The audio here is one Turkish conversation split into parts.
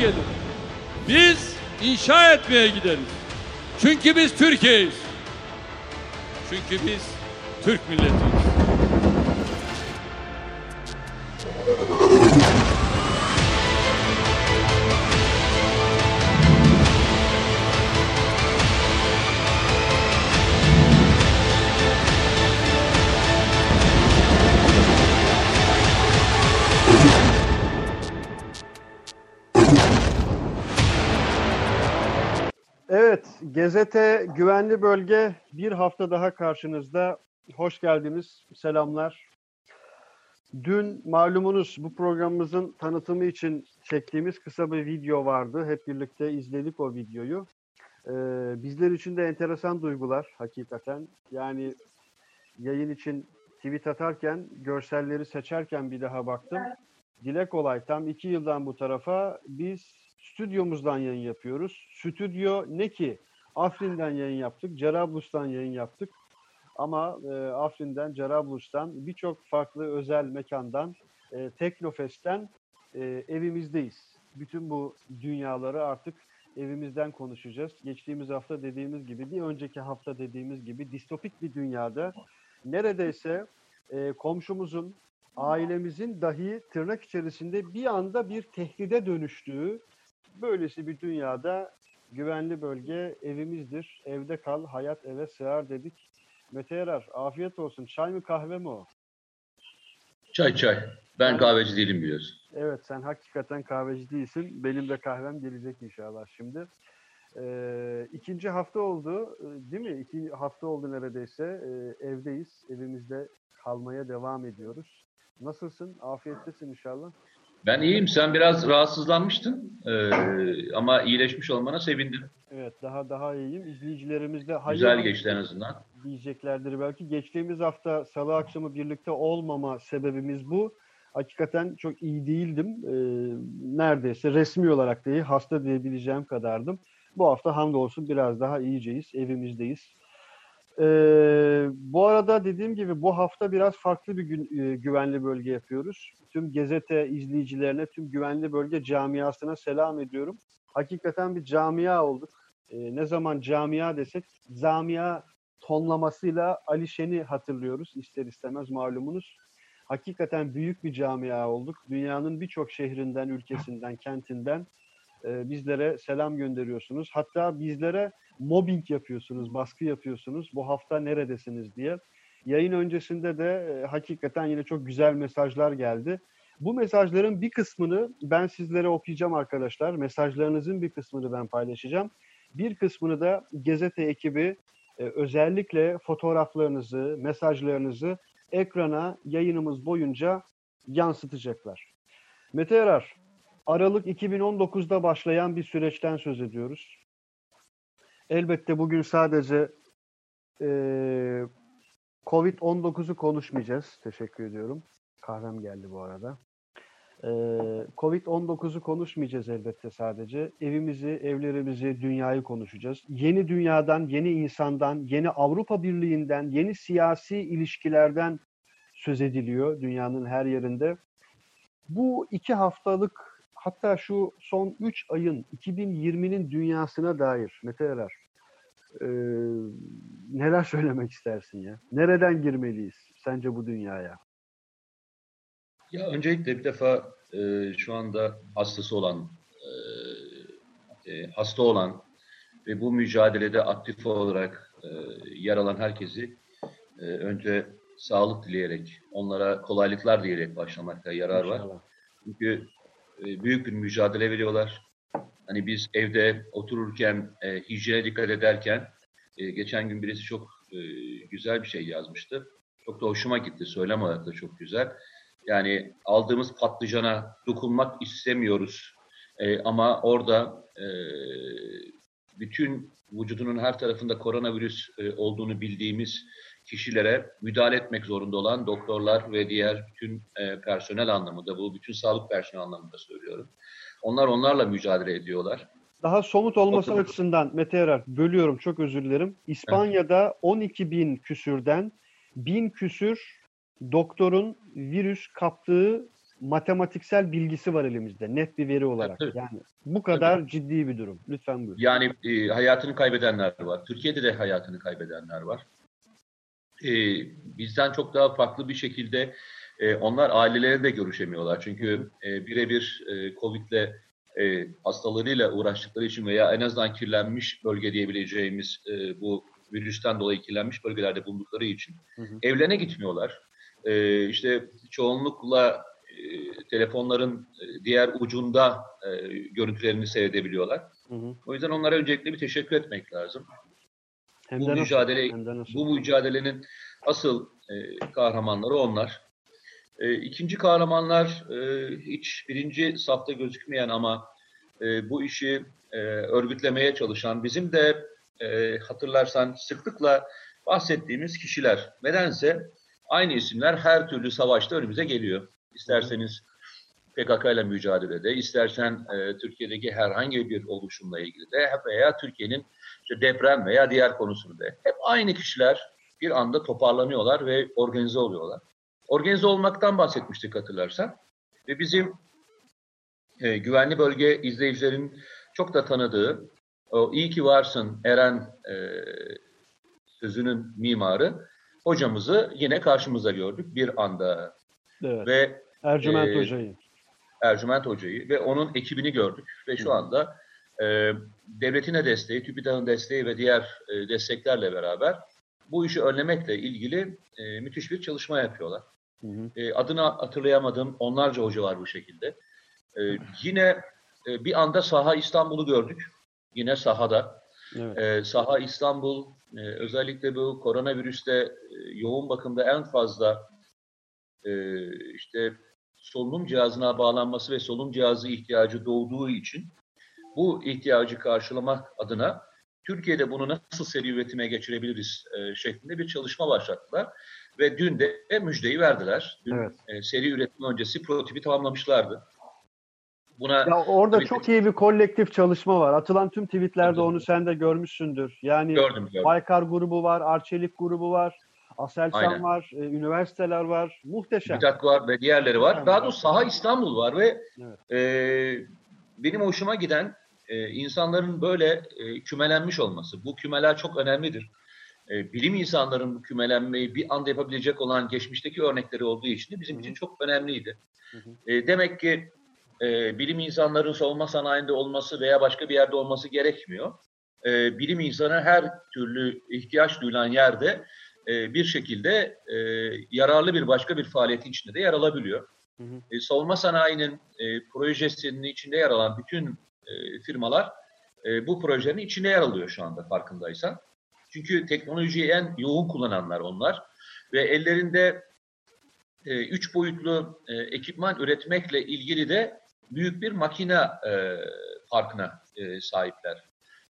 gelir. Biz inşa etmeye gideriz. Çünkü biz Türkiye'yiz. Çünkü biz Türk milletiyiz. Evet, Gezete Güvenli Bölge bir hafta daha karşınızda. Hoş geldiniz, selamlar. Dün malumunuz bu programımızın tanıtımı için çektiğimiz kısa bir video vardı. Hep birlikte izledik o videoyu. Ee, bizler için de enteresan duygular hakikaten. Yani yayın için tweet atarken, görselleri seçerken bir daha baktım. Dile kolay, tam iki yıldan bu tarafa biz stüdyomuzdan yayın yapıyoruz. Stüdyo ne ki? Afrin'den yayın yaptık, Cerablus'tan yayın yaptık. Ama e, Afrin'den, Cerablus'tan birçok farklı özel mekandan, e, Teknofest'ten e, evimizdeyiz. Bütün bu dünyaları artık evimizden konuşacağız. Geçtiğimiz hafta dediğimiz gibi, bir önceki hafta dediğimiz gibi distopik bir dünyada neredeyse e, komşumuzun, ailemizin dahi tırnak içerisinde bir anda bir tehdide dönüştüğü böylesi bir dünyada güvenli bölge evimizdir. Evde kal, hayat eve sığar dedik. Mete Yarar, afiyet olsun. Çay mı kahve mi o? Çay çay. Ben kahveci değilim biliyorsun. Evet, sen hakikaten kahveci değilsin. Benim de kahvem gelecek inşallah şimdi. Ee, ikinci hafta oldu, e, değil mi? İki hafta oldu neredeyse. Ee, evdeyiz, evimizde kalmaya devam ediyoruz. Nasılsın? Afiyettesin inşallah. Ben iyiyim. Sen biraz rahatsızlanmıştın. Ee, ama iyileşmiş olmana sevindim. Evet, daha daha iyiyim. İzleyicilerimiz de hayır Güzel geçti en azından. diyeceklerdir belki. Geçtiğimiz hafta salı akşamı birlikte olmama sebebimiz bu. Hakikaten çok iyi değildim. Ee, neredeyse resmi olarak değil, hasta diyebileceğim kadardım. Bu hafta hamdolsun biraz daha iyiceyiz, evimizdeyiz. Ee, bu arada dediğim gibi bu hafta biraz farklı bir gün, e, güvenli bölge yapıyoruz. Tüm Gezete izleyicilerine, tüm güvenli bölge camiasına selam ediyorum. Hakikaten bir camia olduk. Ee, ne zaman camia desek, camia tonlamasıyla Ali Şen'i hatırlıyoruz ister istemez malumunuz. Hakikaten büyük bir camia olduk. Dünyanın birçok şehrinden, ülkesinden, kentinden e, bizlere selam gönderiyorsunuz. Hatta bizlere mobbing yapıyorsunuz, baskı yapıyorsunuz. Bu hafta neredesiniz diye. Yayın öncesinde de e, hakikaten yine çok güzel mesajlar geldi. Bu mesajların bir kısmını ben sizlere okuyacağım arkadaşlar. Mesajlarınızın bir kısmını ben paylaşacağım. Bir kısmını da Gezete ekibi e, özellikle fotoğraflarınızı, mesajlarınızı ekrana yayınımız boyunca yansıtacaklar. Mete Yarar, Aralık 2019'da başlayan bir süreçten söz ediyoruz. Elbette bugün sadece e, Covid-19'u konuşmayacağız. Teşekkür ediyorum. Kahvem geldi bu arada. E, Covid-19'u konuşmayacağız elbette sadece. Evimizi, evlerimizi, dünyayı konuşacağız. Yeni dünyadan, yeni insandan, yeni Avrupa Birliği'nden, yeni siyasi ilişkilerden söz ediliyor dünyanın her yerinde. Bu iki haftalık hatta şu son 3 ayın 2020'nin dünyasına dair Mete Erer e, neler söylemek istersin ya? Nereden girmeliyiz sence bu dünyaya? Ya öncelikle bir defa e, şu anda hastası olan, e, e, hasta olan ve bu mücadelede aktif olarak e, yer alan herkesi e, önce sağlık dileyerek, onlara kolaylıklar dileyerek başlamakta yarar var. İnşallah. Çünkü büyük bir mücadele veriyorlar. Hani biz evde otururken, e, hijyene dikkat ederken, e, geçen gün birisi çok e, güzel bir şey yazmıştı. Çok da hoşuma gitti, söylem olarak da çok güzel. Yani aldığımız patlıcana dokunmak istemiyoruz. E, ama orada e, bütün vücudunun her tarafında koronavirüs e, olduğunu bildiğimiz kişilere müdahale etmek zorunda olan doktorlar ve diğer bütün e, personel anlamında, bu bütün sağlık personeli anlamında söylüyorum. Onlar onlarla mücadele ediyorlar. Daha somut olması Otur. açısından Mete Erer, bölüyorum çok özür dilerim. İspanya'da 12 bin küsürden bin küsür doktorun virüs kaptığı matematiksel bilgisi var elimizde. Net bir veri olarak. Tabii. Yani bu kadar ciddi bir durum. Lütfen buyurun. Yani e, hayatını kaybedenler var. Türkiye'de de hayatını kaybedenler var. E, bizden çok daha farklı bir şekilde e, onlar aileleri de görüşemiyorlar. Çünkü e, birebir e, Covid'le e, hastalarıyla uğraştıkları için veya en azından kirlenmiş bölge diyebileceğimiz e, bu virüsten dolayı kirlenmiş bölgelerde bulundukları için Hı hı. evlerine gitmiyorlar. E, işte çoğunlukla e, telefonların e, diğer ucunda e, görüntülerini seyredebiliyorlar. Hı hı. O yüzden onlara öncelikle bir teşekkür etmek lazım. Hem Bu de nasıl? mücadele- Hem de nasıl? Bu mücadelenin asıl e, kahramanları onlar. E, ikinci kahramanlar e, hiç birinci safta gözükmeyen ama e, bu işi e, örgütlemeye çalışan, bizim de e, hatırlarsan sıklıkla bahsettiğimiz kişiler. Nedense aynı isimler her türlü savaşta önümüze geliyor. İsterseniz PKK ile mücadelede, istersen e, Türkiye'deki herhangi bir oluşumla ilgili de veya Türkiye'nin işte deprem veya diğer konusunda hep aynı kişiler bir anda toparlanıyorlar ve organize oluyorlar. Organize olmaktan bahsetmiştik hatırlarsan. Ve bizim e, güvenli bölge izleyicilerin çok da tanıdığı o iyi ki varsın Eren e, sözünün mimarı hocamızı yine karşımıza gördük bir anda Evet. ve Ercüment e, Hoca'yı. Ercüment Hoca'yı ve onun ekibini gördük ve şu anda e, devletine desteği, TÜBİTAK'ın desteği ve diğer e, desteklerle beraber bu işi önlemekle ilgili e, müthiş bir çalışma yapıyorlar. Hı hı. E, adını hatırlayamadım, onlarca hoca var bu şekilde. E, yine e, bir anda Saha İstanbul'u gördük. Yine sahada. Evet. E, Saha İstanbul e, özellikle bu koronavirüste e, yoğun bakımda en fazla e, işte solunum cihazına bağlanması ve solunum cihazı ihtiyacı doğduğu için bu ihtiyacı karşılamak adına Türkiye'de bunu nasıl seri üretime geçirebiliriz e, şeklinde bir çalışma başlattılar. Ve dün de müjdeyi verdiler. Dün Evet. e, seri üretim öncesi prototipi tamamlamışlardı. Buna Ya orada çok iyi bir kolektif çalışma var. Atılan tüm tweetlerde Tabii. onu sen de görmüşsündür. Yani gördüm gördüm. Baykar grubu var, Arçelik grubu var, Aselsan Aynen. var, e, üniversiteler var. Muhteşem. Mithat var ve diğerleri var. Tamam. Daha doğrusu Saha İstanbul var ve Evet. e, benim hoşuma giden e, insanların böyle e, kümelenmiş olması. Bu kümeler çok önemlidir. E, bilim insanların bu kümelenmeyi bir anda yapabilecek olan geçmişteki örnekleri olduğu için de bizim için çok önemliydi. E, demek ki e, bilim insanların savunma sanayinde olması veya başka bir yerde olması gerekmiyor. E, bilim insanı her türlü ihtiyaç duyulan yerde e, bir şekilde e, yararlı bir başka bir faaliyetin içinde de yer alabiliyor. Hı hı. E, savunma sanayinin e, projesinin içinde yer alan bütün e, firmalar e, bu projenin içinde yer alıyor şu anda farkındaysan. Çünkü teknolojiyi en yoğun kullananlar onlar ve ellerinde e, üç boyutlu ekipman üretmekle ilgili de büyük bir makine parkına e, sahipler.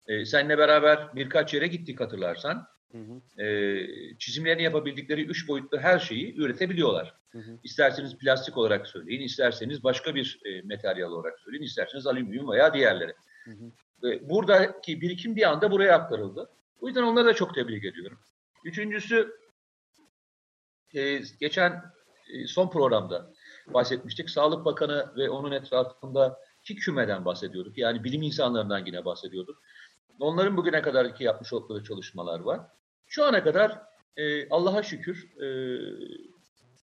E, seninle beraber birkaç yere gittik hatırlarsan. Hı hı. E, çizimlerini yapabildikleri üç boyutlu her şeyi üretebiliyorlar. Hı hı. İsterseniz plastik olarak söyleyin, isterseniz başka bir e, materyal olarak söyleyin, isterseniz alüminyum veya diğerleri. Hı hı. Buradaki birikim bir anda buraya aktarıldı. O yüzden onları da çok tebrik ediyorum. Üçüncüsü, e, geçen e, son programda bahsetmiştik. Sağlık Bakanı ve onun etrafındaki kümeden bahsediyorduk. Yani bilim insanlarından yine bahsediyorduk. Onların bugüne kadarki yapmış oldukları çalışmalar var. Şu ana kadar e, Allah'a şükür e,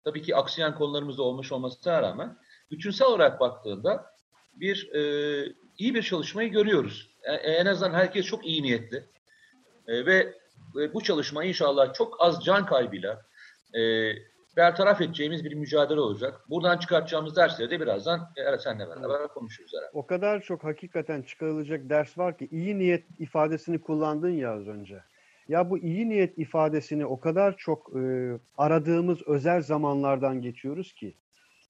tabii ki aksayan konularımız da olmuş olmasına rağmen bütünsel olarak baktığında bir e, iyi bir çalışmayı görüyoruz. E, en azından herkes çok iyi niyetli. E, ve e, bu çalışma inşallah çok az can kaybıyla e, bertaraf edeceğimiz bir mücadele olacak. Buradan çıkartacağımız dersleri de birazdan e, senle beraber konuşuruz herhalde. O kadar çok hakikaten çıkarılacak ders var ki iyi niyet ifadesini kullandın ya az önce. Ya bu iyi niyet ifadesini o kadar çok e, aradığımız özel zamanlardan geçiyoruz ki.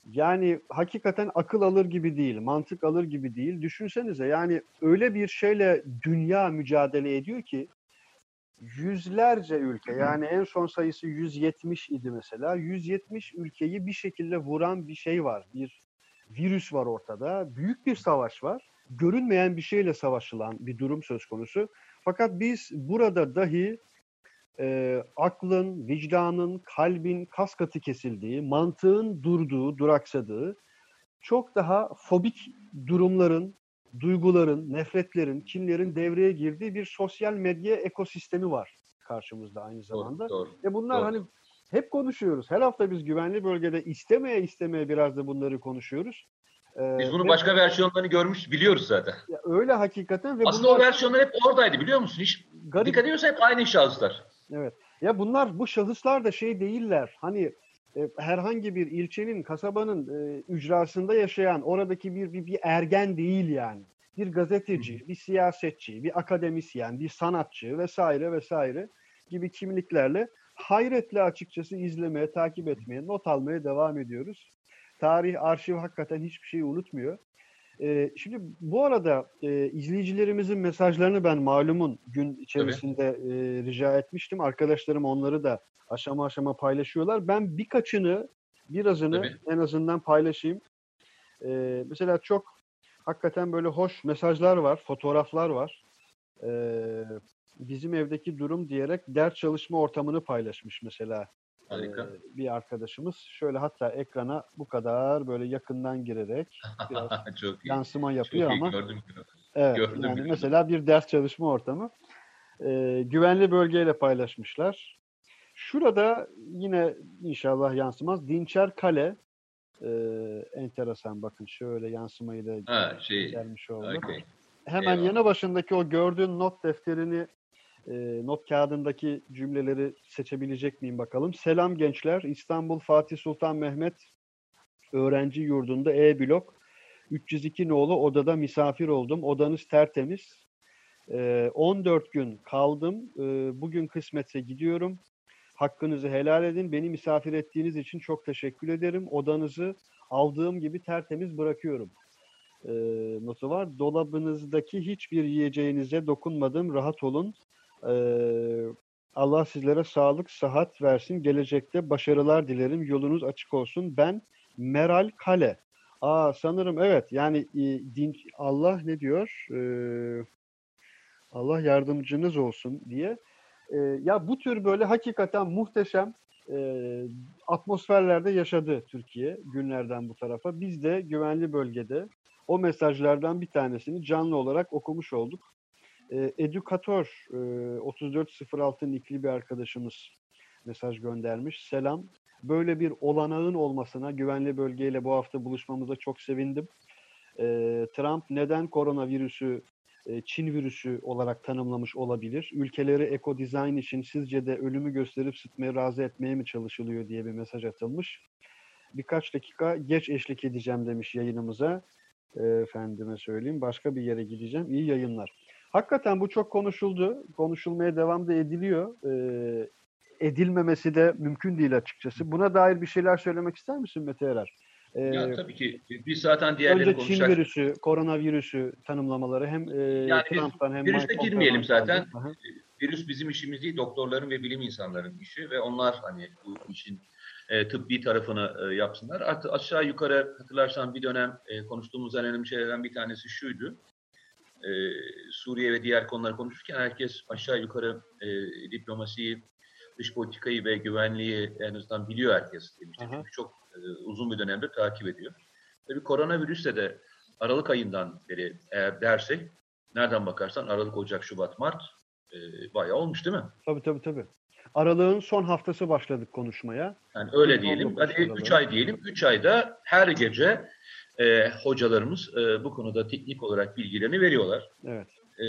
Yani hakikaten akıl alır gibi değil, mantık alır gibi değil. Düşünsenize yani öyle bir şeyle dünya mücadele ediyor ki yüzlerce ülke yani en son sayısı 170 idi mesela. 170 ülkeyi bir şekilde vuran bir şey var. Bir virüs var ortada. Büyük bir savaş var. Görünmeyen bir şeyle savaşılan bir durum söz konusu. Fakat biz burada dahi e, aklın, vicdanın, kalbin kas katı kesildiği, mantığın durduğu, duraksadığı, çok daha fobik durumların, duyguların, nefretlerin, kinlerin devreye girdiği bir sosyal medya ekosistemi var karşımızda aynı zamanda. Doğru, doğru. E bunlar Doğru. hani hep konuşuyoruz. Her hafta biz güvenli bölgede istemeye istemeye biraz da bunları konuşuyoruz. Ee, Biz bunun başka versiyonlarını görmüş, biliyoruz zaten. ya öyle hakikaten ve Aslında bunlar o versiyonlar hep oradaydı biliyor musun? Hiç garip. dikkat ediyorsan hep aynı şahıslar. Evet. Ya bunlar bu şahıslar da şey değiller. Hani e, herhangi bir ilçenin, kasabanın e, ücrasında yaşayan oradaki bir, bir bir ergen değil yani. Bir gazeteci, bir siyasetçi, bir akademisyen, bir sanatçı vesaire vesaire gibi kimliklerle hayretle açıkçası izlemeye, takip etmeye, not almaya devam ediyoruz. Tarih, arşiv hakikaten hiçbir şeyi unutmuyor. Ee, şimdi bu arada e, izleyicilerimizin mesajlarını ben malumun gün içerisinde e, rica etmiştim. Arkadaşlarım onları da aşama aşama paylaşıyorlar. Ben birkaçını, birazını Tabii. en azından paylaşayım. Ee, mesela çok hakikaten böyle hoş mesajlar var, fotoğraflar var. Ee, bizim evdeki durum diyerek ders çalışma ortamını paylaşmış mesela Harika. ee, bir arkadaşımız. Şöyle hatta ekrana bu kadar böyle yakından girerek biraz Çok iyi. yansıma Çok yapıyor iyi ama gördüm. evet gördüm, yani gördüm. mesela bir ders çalışma ortamı Ee, güvenli bölgeyle paylaşmışlar. Şurada yine inşallah yansımaz. Dinçer Kale Ee, enteresan bakın şöyle yansımayı da Ha şey. gelmiş oldu. okey. Hemen Eyvallah. yanı başındaki o gördüğün not defterini e, not kağıdındaki cümleleri seçebilecek miyim bakalım. Selam gençler. İstanbul Fatih Sultan Mehmet öğrenci yurdunda E blok 302 nolu odada misafir oldum. Odanız tertemiz. E, 14 gün kaldım. E, bugün kısmetse gidiyorum. Hakkınızı helal edin. Beni misafir ettiğiniz için çok teşekkür ederim. Odanızı aldığım gibi tertemiz bırakıyorum e, notu var. Dolabınızdaki hiçbir yiyeceğinize dokunmadım. Rahat olun. Allah sizlere sağlık, sıhhat versin. Gelecekte başarılar dilerim. Yolunuz açık olsun. Ben Meral Kale. Aa sanırım evet. Yani din Allah ne diyor? Allah yardımcınız olsun diye. Ya bu tür böyle hakikaten muhteşem atmosferlerde yaşadı Türkiye günlerden bu tarafa. Biz de güvenli bölgede o mesajlardan bir tanesini canlı olarak okumuş olduk. E, Edukator e, 3406 nikli bir arkadaşımız mesaj göndermiş. Selam. Böyle bir olanağın olmasına güvenli bölgeyle bu hafta buluşmamıza çok sevindim. E, Trump neden koronavirüsü e, Çin virüsü olarak tanımlamış olabilir? Ülkeleri eko dizayn için sizce de ölümü gösterip sıtmaya razı etmeye mi çalışılıyor diye bir mesaj atılmış. Birkaç dakika geç eşlik edeceğim demiş yayınımıza. E, efendime söyleyeyim. Başka bir yere gideceğim. İyi yayınlar. Hakikaten bu çok konuşuldu. Konuşulmaya devam da ediliyor. E, edilmemesi de mümkün değil açıkçası. Buna dair bir şeyler söylemek ister misin Mete Erer? E, Ya tabii ki biz zaten diğerleri önce Çin konuşacak. virüsü, koronavirüsü tanımlamaları hem e, Yani Trump'tan hem virüste Mike girmeyelim zaten. geldi. Aha. Virüs bizim işimiz değil, doktorların ve bilim insanların işi ve onlar hani bu işin e, tıbbi tarafını e, yapsınlar. Artık aşağı yukarı hatırlarsan bir dönem e, konuştuğumuz en önemli şeylerden bir tanesi şuydu. E, Suriye ve diğer konuları konuşurken herkes aşağı yukarı e, diplomasiyi, dış politikayı ve güvenliği en azından biliyor herkes demişti. Aha. Çünkü çok e, uzun bir dönemdir takip ediyor. Tabii koronavirüsle de Aralık ayından beri eğer dersek nereden bakarsan Aralık, Ocak, Şubat, Mart e, bayağı olmuş değil mi? Tabii tabii tabii. Aralığın son haftası başladık konuşmaya. Yani öyle diyelim. 19 Hadi Aralık. 3 ay diyelim. 3 ayda her gece e, hocalarımız e, bu konuda teknik olarak bilgilerini veriyorlar. Evet. E,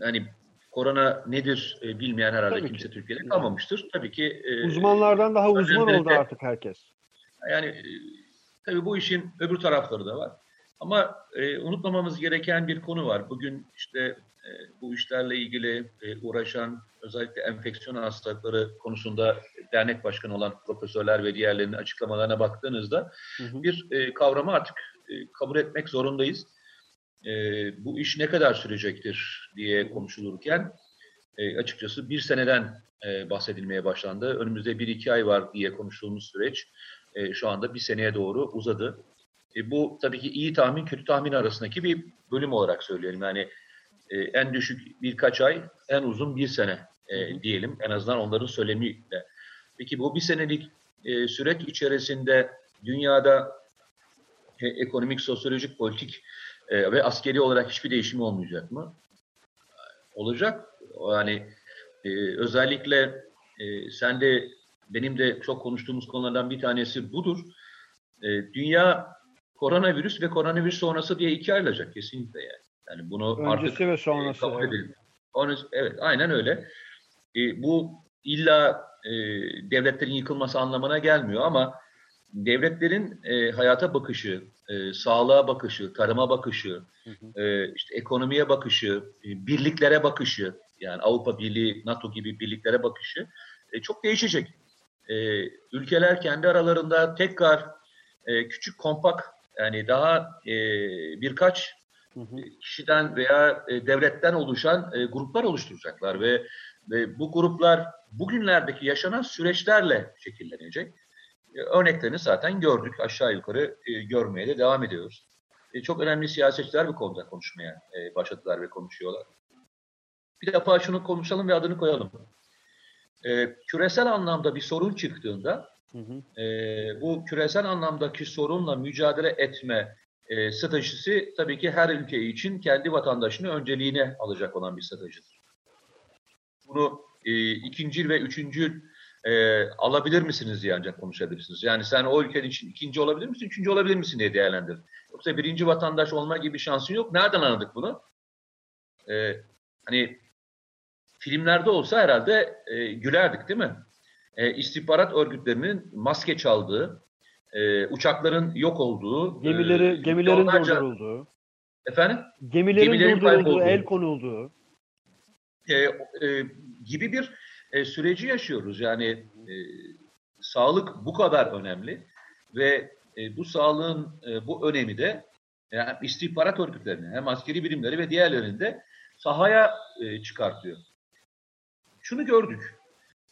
hani korona nedir e, bilmeyen herhalde Tabii kimse ki. Türkiye'de kalmamıştır. Tabii ki e, Uzmanlardan daha uzman oldu artık herkes. Yani e, tabii bu işin öbür tarafları da var. Ama e, unutmamamız gereken bir konu var. Bugün işte e, bu işlerle ilgili e, uğraşan özellikle enfeksiyon hastalıkları konusunda dernek başkanı olan profesörler ve diğerlerinin açıklamalarına baktığınızda Hı hı. bir e, kavramı artık e, kabul etmek zorundayız. E, bu iş ne kadar sürecektir diye konuşulurken e, açıkçası bir seneden e, bahsedilmeye başlandı. Önümüzde bir iki ay var diye konuştuğumuz süreç e, şu anda bir seneye doğru uzadı. E, bu tabii ki iyi tahmin kötü tahmin arasındaki bir bölüm olarak söyleyelim. Yani e, en düşük birkaç ay, en uzun bir sene e, diyelim. En azından onların söylemiyle. Peki bu bir senelik e, süreç içerisinde dünyada e, ekonomik, sosyolojik, politik e, ve askeri olarak hiçbir değişim olmayacak mı? Olacak. Yani e, özellikle e, sen de benim de çok konuştuğumuz konulardan bir tanesi budur. E, dünya koronavirüs ve koronavirüs sonrası diye ikiye ayrılacak kesinlikle yani. Yani bunu Öncesi artık ve e, sonrası. kabul evet. edelim. Onu, evet, aynen öyle. E, bu illa e, devletlerin yıkılması anlamına gelmiyor ama devletlerin e, hayata bakışı, e, sağlığa bakışı, tarıma bakışı, e, işte ekonomiye bakışı, e, birliklere bakışı, yani Avrupa Birliği, NATO gibi birliklere bakışı e, çok değişecek. E, ülkeler kendi aralarında tekrar e, küçük kompak, yani daha e, birkaç Hı hı. kişiden veya e, devletten oluşan e, gruplar oluşturacaklar ve, ve bu gruplar bugünlerdeki yaşanan süreçlerle şekillenecek. E, örneklerini zaten gördük. Aşağı yukarı e, görmeye de devam ediyoruz. E, çok önemli siyasetçiler bu konuda konuşmaya e, başladılar ve konuşuyorlar. Bir defa şunu konuşalım ve adını koyalım. E, küresel anlamda bir sorun çıktığında E, bu küresel anlamdaki sorunla mücadele etme e, stratejisi tabii ki her ülke için kendi vatandaşını önceliğine alacak olan bir stratejidir. Bunu e, ikincil ve üçüncül e, alabilir misiniz diye ancak konuşabilirsiniz. Yani sen o ülkenin için ikinci olabilir misin, üçüncü olabilir misin diye değerlendir. Yoksa birinci vatandaş olma gibi şansın yok. Nereden anladık bunu? E, hani filmlerde olsa herhalde e, gülerdik değil mi? E, istihbarat örgütlerinin maske çaldığı, e, uçakların yok olduğu, Gemileri, e, gemilerin milyonlarca- durdurulduğu, efendim gemilerin, Gemilerin durdurulduğu, el konulduğu. e, e, gibi bir e, süreci yaşıyoruz. Yani e, sağlık bu kadar önemli ve e, bu sağlığın e, bu önemi de yani istihbarat örgütlerini hem askeri birimleri ve diğerlerini de sahaya e, çıkartıyor. Şunu gördük.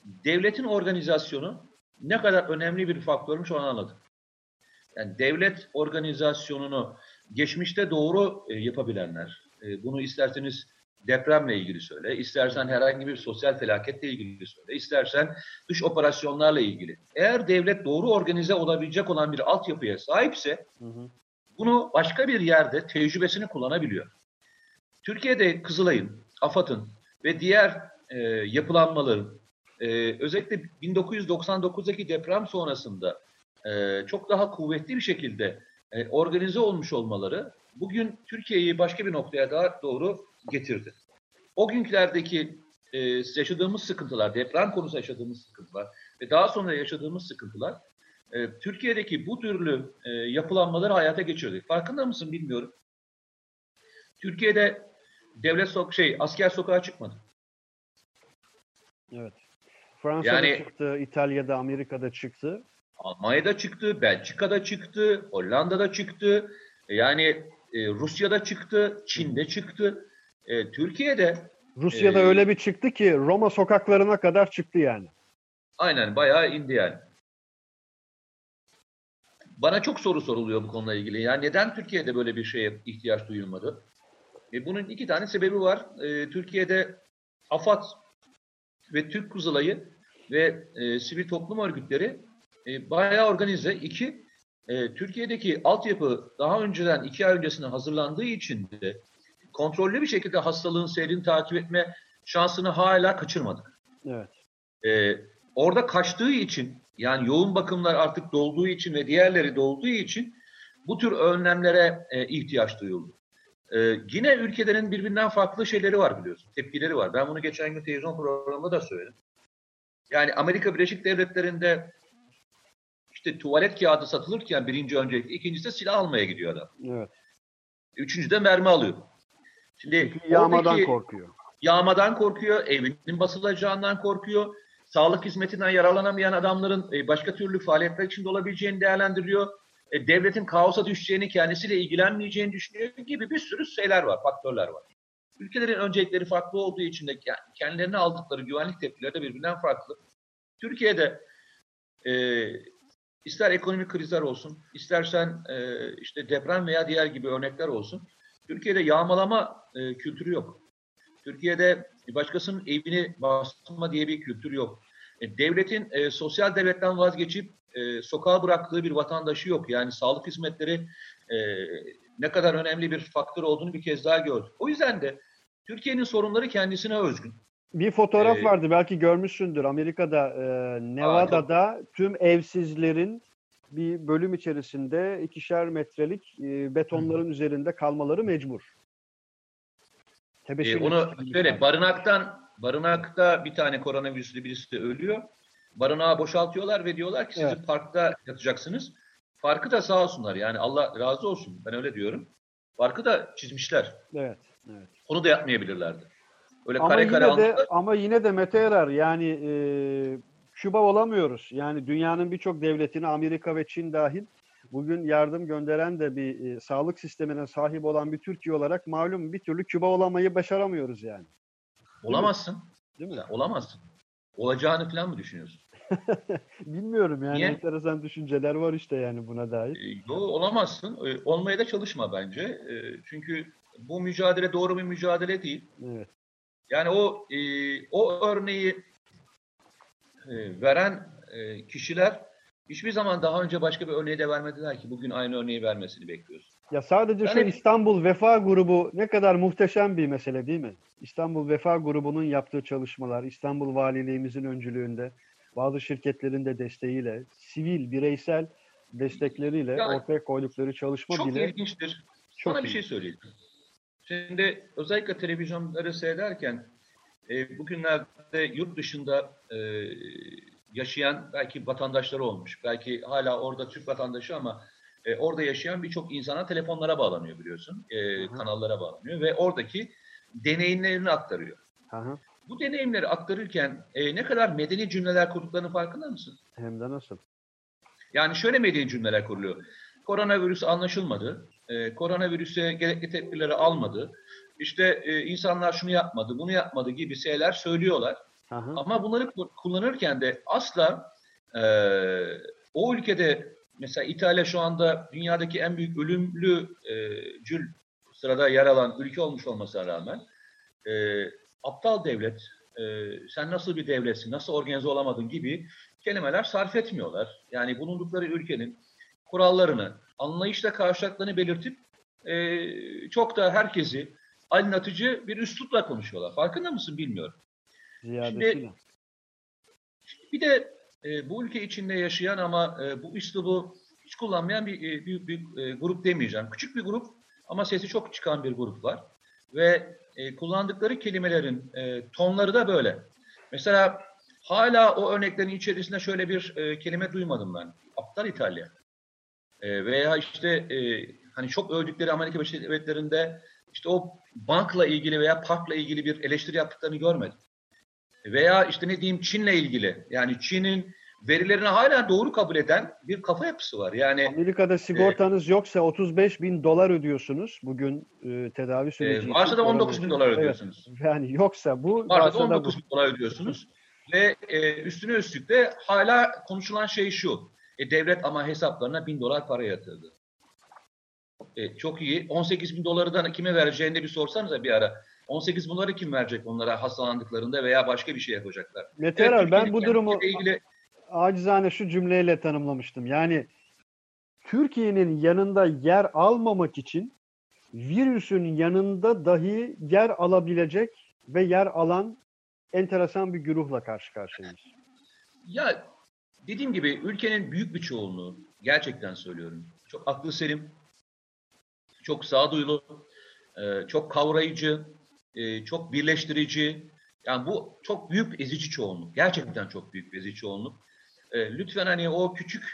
Devletin organizasyonu ne kadar önemli bir faktörmüş onu anladık. Yani devlet organizasyonunu geçmişte doğru e, yapabilenler, e, bunu isterseniz depremle ilgili söyle, istersen herhangi bir sosyal felaketle ilgili söyle, istersen dış operasyonlarla ilgili. Eğer devlet doğru organize olabilecek olan bir altyapıya sahipse Hı hı. bunu başka bir yerde tecrübesini kullanabiliyor. Türkiye'de Kızılay'ın, AFAD'ın ve diğer e, yapılanmaların e, özellikle 1999'daki deprem sonrasında e, çok daha kuvvetli bir şekilde e, organize olmuş olmaları bugün Türkiye'yi başka bir noktaya daha doğru getirdi. O günlerdeki e, yaşadığımız sıkıntılar, deprem konusu yaşadığımız sıkıntılar ve daha sonra yaşadığımız sıkıntılar e, Türkiye'deki bu türlü e, yapılanmaları hayata geçirdi. Farkında mısın bilmiyorum. Türkiye'de devlet sok şey asker sokağa çıkmadı. Evet. Fransa'da Yani- çıktı, İtalya'da, Amerika'da çıktı. Almanya'da çıktı, Belçika'da çıktı, Hollanda'da çıktı, yani e, Rusya'da çıktı, Çin'de çıktı. E, Türkiye'de Rusya'da Ee, öyle bir çıktı ki Roma sokaklarına kadar çıktı yani. aynen bayağı indi yani. Bana çok soru soruluyor bu konuyla ilgili. Yani neden Türkiye'de böyle bir şeye ihtiyaç duyulmadı? E, bunun iki tane sebebi var. E, Türkiye'de AFAD ve Türk Kızılayı ve e, sivil toplum örgütleri e, bayağı organize. İki, e, Türkiye'deki altyapı daha önceden iki ay öncesinde hazırlandığı için de kontrollü bir şekilde hastalığın seyrini takip etme şansını hala kaçırmadık. Evet. Ee, orada kaçtığı için yani yoğun bakımlar artık dolduğu için ve diğerleri dolduğu için bu tür önlemlere e, ihtiyaç duyuldu. Ee, yine ülkelerin birbirinden farklı şeyleri var biliyorsun, tepkileri var. Ben bunu geçen gün televizyon programında da söyledim. Yani Amerika Birleşik Devletleri'nde işte tuvalet kağıdı satılırken birinci öncelikle, ikincisi de silah almaya gidiyor adam. Evet. Üçüncü de mermi alıyor. Şimdi Çünkü yağmadan korkuyor. yağmadan korkuyor, evinin basılacağından korkuyor. Sağlık hizmetinden yararlanamayan adamların e, başka türlü faaliyetler içinde olabileceğini değerlendiriyor. E, Devletin kaosa düşeceğini, kendisiyle ilgilenmeyeceğini düşünüyor gibi bir sürü şeyler var, faktörler var. Ülkelerin öncelikleri farklı olduğu için de ke- kendilerine aldıkları güvenlik tepkileri de birbirinden farklı. Türkiye'de e, ister ekonomik krizler olsun, istersen e, işte deprem veya diğer gibi örnekler olsun. Türkiye'de yağmalama e, kültürü yok. Türkiye'de başkasının evini basma diye bir kültür yok. E, devletin e, sosyal devletten vazgeçip e, sokağa bıraktığı bir vatandaşı yok. Yani sağlık hizmetleri e, ne kadar önemli bir faktör olduğunu bir kez daha gördük. O yüzden de Türkiye'nin sorunları kendisine özgün. Bir fotoğraf Ee, vardı belki görmüşsündür. Amerika'da e, Nevada'da tüm evsizlerin bir bölüm içerisinde ikişer metrelik e, betonların üzerinde kalmaları mecbur. E, Tebeşir onu yetiştiricilik şöyle barınaktan barınakta bir tane koronavirüslü birisi de ölüyor. Barınağı boşaltıyorlar ve diyorlar ki Evet. parkta yatacaksınız. Farkı da sağ olsunlar. Yani Allah razı olsun. Ben öyle diyorum. Farkı da çizmişler. Evet, evet. Onu da yapmayabilirlerdi. Öyle Ama kare yine kare de ama yine de Mete Erer yani e, Küba olamıyoruz. Yani dünyanın birçok devletine Amerika ve Çin dahil bugün yardım gönderen de bir e, sağlık sistemine sahip olan bir Türkiye olarak malum bir türlü Küba olamayı başaramıyoruz yani. Olamazsın. Değil mi? Sen olamazsın. Olacağını falan mı düşünüyorsun? Bilmiyorum yani Niye? enteresan düşünceler var işte yani buna dair. E, Yo, olamazsın. E, Olmaya da çalışma bence. E, Çünkü bu mücadele doğru bir mücadele değil. Evet. Yani o o örneği veren kişiler hiçbir zaman daha önce başka bir örneği de vermediler ki bugün aynı örneği vermesini bekliyoruz. Ya sadece şu Yani- İstanbul Vefa Grubu ne kadar muhteşem bir mesele değil mi? İstanbul Vefa Grubu'nun yaptığı çalışmalar, İstanbul Valiliğimizin öncülüğünde, bazı şirketlerin de desteğiyle, sivil, bireysel destekleriyle Yani- ortaya koydukları çalışma Çok bile ilginçtir. çok Sana bir iyi. şey söyleyeyim. Şimdi özellikle televizyonları seyrederken e, bugünlerde yurt dışında e, yaşayan belki vatandaşları olmuş. Belki hala orada Türk vatandaşı ama e, orada yaşayan birçok insana telefonlara bağlanıyor biliyorsun. E, kanallara bağlanıyor ve oradaki deneyimlerini aktarıyor. Aha, Bu deneyimleri aktarırken e, ne kadar medeni cümleler kurduklarının farkında mısın? hem de nasıl? Yani şöyle medeni cümleler kuruluyor. Koronavirüs anlaşılmadı. E, koronavirüse gerekli tedbirleri almadı. İşte e, insanlar şunu yapmadı, bunu yapmadı gibi şeyler söylüyorlar. Aha, Ama bunları ku- kullanırken de asla e, o ülkede mesela İtalya şu anda dünyadaki en büyük ölümlü e, cül sırada yer alan ülke olmuş olmasına rağmen e, aptal devlet, e, sen nasıl bir devletsin, nasıl organize olamadın gibi kelimeler sarf etmiyorlar. Yani bulundukları ülkenin kurallarını, anlayışla karşılıklarını belirtip e, çok da herkesi aydınlatıcı bir üslupla konuşuyorlar. Farkında mısın bilmiyorum. ziyadesiyle. Bir de e, bu ülke içinde yaşayan ama e, bu üslubu hiç kullanmayan bir e, büyük bir e, grup demeyeceğim. Küçük bir grup ama sesi çok çıkan bir grup var. Ve e, kullandıkları kelimelerin e, tonları da böyle. Mesela hala o örneklerin içerisinde şöyle bir e, kelime duymadım ben. Aptal İtalya. E, veya işte e, hani çok övdükleri Amerika Birleşik Devletleri'nde işte o bankla ilgili veya parkla ilgili bir eleştiri yaptıklarını görmedim. Veya işte ne diyeyim Çin'le ilgili. Yani Çin'in verilerini hala doğru kabul eden bir kafa yapısı var. Yani Amerika'da sigortanız yoksa 35 bin dolar ödüyorsunuz bugün e, tedavi süreci e, varsa da 19 bin dolar Evet, ödüyorsunuz. yani yoksa bu Varsa varsa da bu. 19 bin dolar ödüyorsunuz. Ve e, üstüne üstlük de hala konuşulan şey şu. E, devlet ama hesaplarına bin dolar para yatırdı. E, çok iyi. 18 bin doları da kime vereceğini de bir sorsanıza bir ara. 18 bin doları kim verecek onlara hastalandıklarında veya başka bir şey yapacaklar. Mete Evet, ben bu durumu ilgili acizane şu cümleyle tanımlamıştım. Yani Türkiye'nin yanında yer almamak için virüsün yanında dahi yer alabilecek ve yer alan enteresan bir güruhla karşı karşıyayız. Ya dediğim gibi ülkenin büyük bir çoğunluğu gerçekten söylüyorum. Çok aklı selim, çok sağduyulu, e, çok kavrayıcı, e, çok birleştirici. Yani bu çok büyük ezici çoğunluk. Gerçekten çok büyük bir ezici çoğunluk. E, Lütfen hani o küçük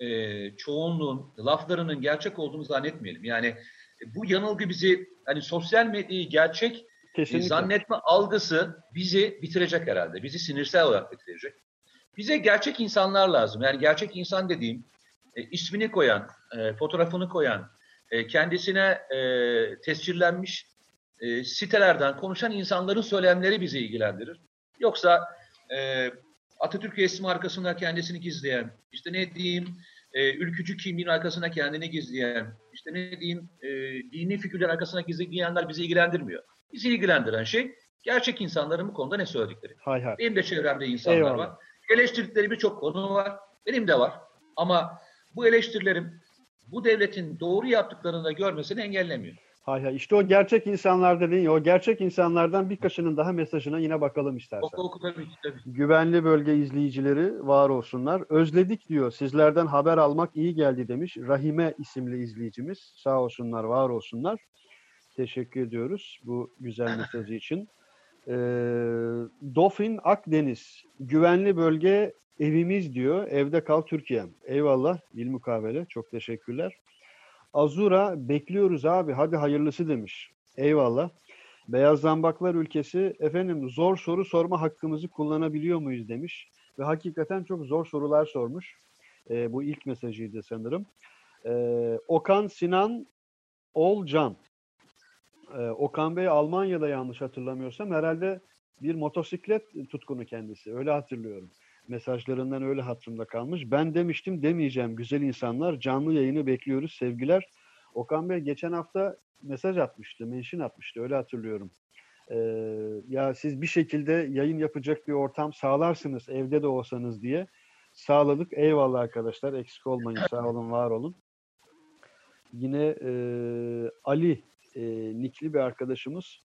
e, çoğunluğun laflarının gerçek olduğunu zannetmeyelim. Yani e, bu yanılgı bizi hani sosyal medyayı gerçek e, Kesinlikle. zannetme algısı bizi bitirecek herhalde. Bizi sinirsel olarak bitirecek. Bize gerçek insanlar lazım. Yani gerçek insan dediğim e, ismini koyan, e, fotoğrafını koyan, e, kendisine e, tescillenmiş e, sitelerden konuşan insanların söylemleri bizi ilgilendirir. Yoksa e, Atatürk resmi arkasında kendisini gizleyen, işte ne diyeyim e, ülkücü kimliğin arkasına kendini gizleyen, işte ne diyeyim e, dini figürler arkasına gizleyenler bizi ilgilendirmiyor. Bizi ilgilendiren şey gerçek insanların bu konuda ne söyledikleri. Hay hay. Benim de çevremde insanlar Eyvallah. var. Eleştirdikleri birçok konu var. Benim de var. Ama bu eleştirilerim bu devletin doğru yaptıklarını da görmesini engellemiyor. Hay hay işte o gerçek insanlar dediğin ya, o gerçek insanlardan birkaçının daha mesajına yine bakalım istersen. Oku oku tabii ki tabii. Güvenli bölge izleyicileri var olsunlar. Özledik diyor. Sizlerden haber almak iyi geldi demiş. Rahime isimli izleyicimiz. Sağ olsunlar, var olsunlar. Teşekkür ediyoruz bu güzel mesajı için. Ee, Dofin Akdeniz. Güvenli bölge evimiz diyor. Evde kal Türkiye'm. Eyvallah. Bilmukabele. Çok teşekkürler. Azura bekliyoruz abi. Hadi hayırlısı demiş. Eyvallah. Beyaz Zambaklar ülkesi efendim zor soru sorma hakkımızı kullanabiliyor muyuz demiş. Ve hakikaten çok zor sorular sormuş. Ee, bu ilk mesajıydı sanırım. Ee, Okan Sinan Olcan. Ee, Okan Bey Almanya'da yanlış hatırlamıyorsam herhalde bir motosiklet tutkunu kendisi. Öyle hatırlıyorum. Mesajlarından öyle hatırımda kalmış. Ben demiştim demeyeceğim güzel insanlar. Canlı yayını bekliyoruz. Sevgiler. Okan Bey geçen hafta mesaj atmıştı, mention atmıştı. Öyle hatırlıyorum. Ee, ya siz bir şekilde yayın yapacak bir ortam sağlarsınız evde de olsanız diye. Sağladık. Eyvallah arkadaşlar. Eksik olmayın. Sağ olun, var olun. Yine e, Ali e, nikli bir arkadaşımız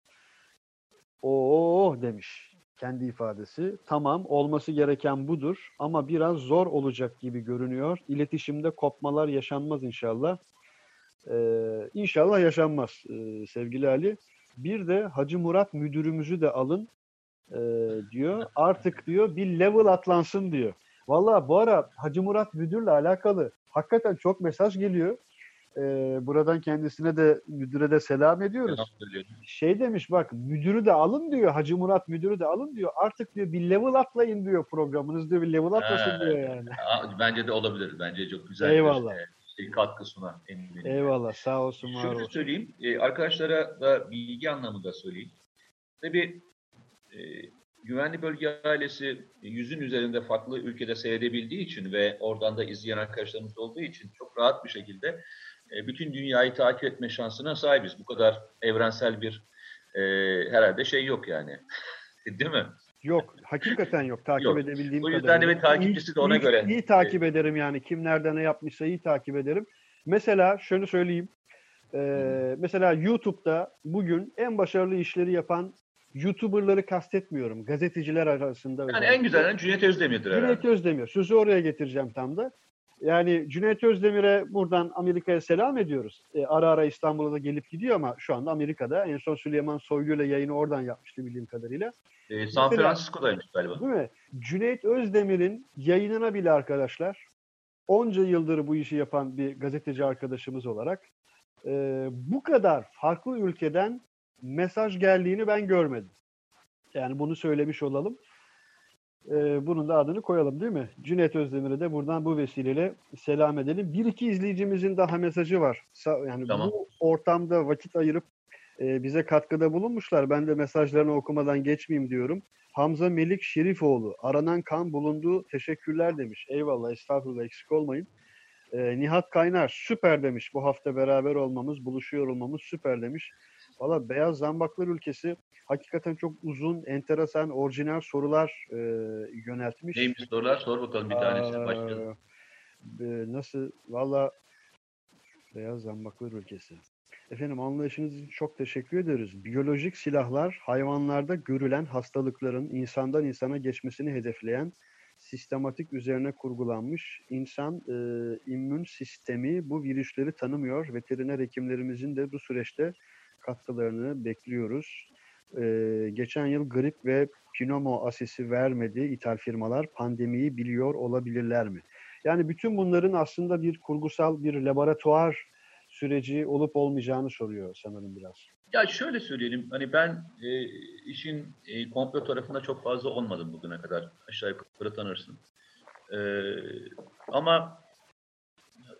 o demiş kendi ifadesi. Tamam olması gereken budur ama biraz zor olacak gibi görünüyor. İletişimde kopmalar yaşanmaz inşallah. Ee, inşallah yaşanmaz e, sevgili Ali. Bir de Hacı Murat müdürümüzü de alın e, diyor. Artık diyor bir level atlansın diyor. Valla bu ara Hacı Murat müdürle alakalı hakikaten çok mesaj geliyor. Ee, buradan kendisine de müdüre de selam ediyoruz. Selam. Şey demiş bak müdürü de alın diyor. Hacı Murat müdürü de alın diyor. Artık diyor bir level atlayın diyor programınız diyor. Bir level atlasın Ha, diyor yani. Bence de olabilir. Bence çok güzel Eyvallah. bir e, şey, katkı sunar eminim. Eyvallah sağ olsun var Şöyle olsun. söyleyeyim, e, arkadaşlara da bilgi anlamında söyleyeyim. Tabii e, güvenli bölge ailesi e, yüzün üzerinde farklı ülkede seyredebildiği için ve oradan da izleyen arkadaşlarımız olduğu için çok rahat bir şekilde e, bütün dünyayı takip etme şansına sahibiz. Bu kadar evrensel bir e, herhalde şey yok yani. Değil mi? Yok hakikaten yok takip Yok. edebildiğim O yüzden kadarıyla. de bir takipçisi de ona İyi- göre. İyi takip ederim yani kim nerede ne yapmışsa iyi takip ederim. Mesela şunu söyleyeyim. Ee, mesela YouTube'da bugün en başarılı işleri yapan YouTuber'ları kastetmiyorum. Gazeteciler arasında. Yani özellikle. en güzel Cüneyt Özdemir'dir herhalde. Cüneyt Özdemir. Sözü oraya getireceğim tam da. Yani Cüneyt Özdemir'e buradan Amerika'ya selam ediyoruz. E, ara ara İstanbul'a da gelip gidiyor ama şu anda Amerika'da. En son Süleyman Soylu ile yayını oradan yapmıştı bildiğim kadarıyla. E, San Francisco'daymış galiba. Değil mi? Cüneyt Özdemir'in yayınına bile arkadaşlar onca yıldır bu işi yapan bir gazeteci arkadaşımız olarak e, bu kadar farklı ülkeden mesaj geldiğini ben görmedim. Yani bunu söylemiş olalım. E, bunun da adını koyalım değil mi? Cüneyt Özdemir'e de buradan bu vesileyle selam edelim. Bir iki izleyicimizin daha mesajı var. Yani Tamam. bu ortamda vakit ayırıp e, bize katkıda bulunmuşlar. Ben de mesajlarını okumadan geçmeyeyim diyorum. Hamza Melik Şerifoğlu. Aranan kan bulundu. Teşekkürler demiş. Eyvallah estağfurullah eksik olmayın. Ee, Nihat Kaynar süper demiş. Bu hafta beraber olmamız, buluşuyor olmamız süper demiş. Valla Beyaz Zambaklar ülkesi hakikaten çok uzun, enteresan, orijinal sorular e, yöneltmiş. Neymiş sorular? Sor bakalım bir tanesi. Aa, Başlayalım. e, nasıl? Valla Beyaz Zambaklar ülkesi. Efendim anlayışınız için çok teşekkür ederiz. Biyolojik silahlar hayvanlarda görülen hastalıkların insandan insana geçmesini hedefleyen sistematik üzerine kurgulanmış insan e, immün sistemi bu virüsleri tanımıyor. Veteriner hekimlerimizin de bu süreçte katkılarını bekliyoruz. E, geçen yıl grip ve pneumo asisi vermedi ithal firmalar pandemiyi biliyor olabilirler mi? Yani bütün bunların aslında bir kurgusal bir laboratuvar süreci olup olmayacağını soruyor sanırım biraz. Ya şöyle söyleyelim, hani ben e, işin e, komplo tarafında çok fazla olmadım bugüne kadar. Aşağı yukarı tanırsın. E, ama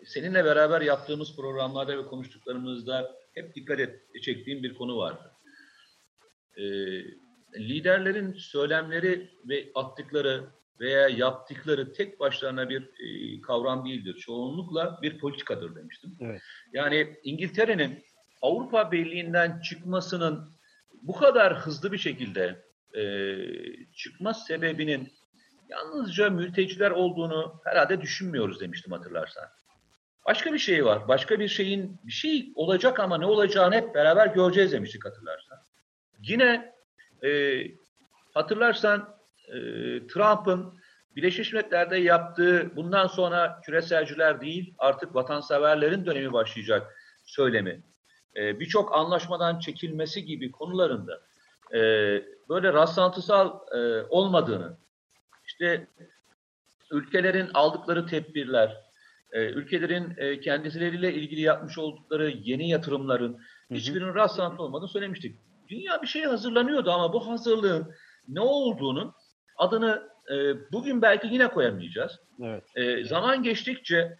seninle beraber yaptığımız programlarda ve konuştuklarımızda hep dikkat et, çektiğim bir konu var. E, liderlerin söylemleri ve attıkları veya yaptıkları tek başlarına bir e, kavram değildir. Çoğunlukla bir politikadır demiştim. Evet. Yani İngiltere'nin Avrupa Birliği'nden çıkmasının bu kadar hızlı bir şekilde e, çıkma sebebinin yalnızca mülteciler olduğunu herhalde düşünmüyoruz demiştim hatırlarsan. Başka bir şey var. Başka bir şeyin bir şey olacak ama ne olacağını hep beraber göreceğiz demiştik hatırlarsan. Yine e, hatırlarsan e, Trump'ın Birleşmiş Milletler'de yaptığı bundan sonra küreselciler değil artık vatanseverlerin dönemi başlayacak söylemi. E, Birçok anlaşmadan çekilmesi gibi konularında e, böyle rastlantısal e, olmadığını, işte ülkelerin aldıkları tedbirler, e, ülkelerin e, kendileriyle ilgili yapmış oldukları yeni yatırımların hiçbirinin rastlantı olmadığını söylemiştik. Dünya bir şeye hazırlanıyordu ama bu hazırlığın ne olduğunun adını e, bugün belki yine koyamayacağız. Evet. E, zaman geçtikçe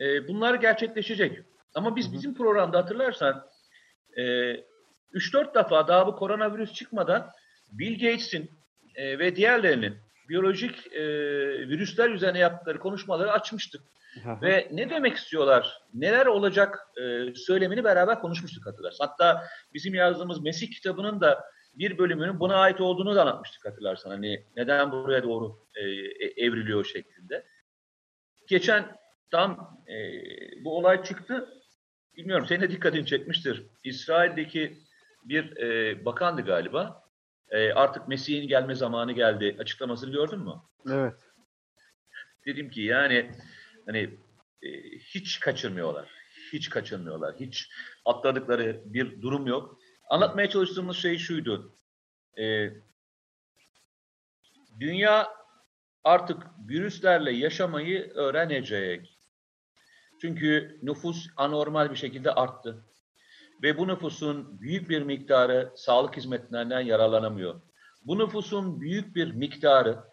e, bunlar gerçekleşecek. Ama biz bizim programda hatırlarsan e, 3-4 defa daha bu koronavirüs çıkmadan Bill Gates'in e, ve diğerlerinin biyolojik e, virüsler üzerine yaptıkları konuşmaları açmıştık. Ve ne demek istiyorlar, neler olacak e, söylemini beraber konuşmuştuk hatırlarsın. Hatta bizim yazdığımız Mesih kitabının da bir bölümünün buna ait olduğunu da anlatmıştık hatırlarsan. Hani neden buraya doğru e, e, evriliyor şeklinde. Geçen tam e, bu olay çıktı. Bilmiyorum senin de dikkatini çekmiştir. İsrail'deki bir e, bakandı galiba. E, artık Mesih'in gelme zamanı geldi. Açıklamasını gördün mü? Evet. Dedim ki yani hani e, hiç kaçırmıyorlar. Hiç kaçırmıyorlar. Hiç atladıkları bir durum yok. Anlatmaya çalıştığımız şey şuydu. E, dünya artık virüslerle yaşamayı öğrenecek. Çünkü nüfus anormal bir şekilde arttı. Ve bu nüfusun büyük bir miktarı sağlık hizmetlerinden yararlanamıyor. Bu nüfusun büyük bir miktarı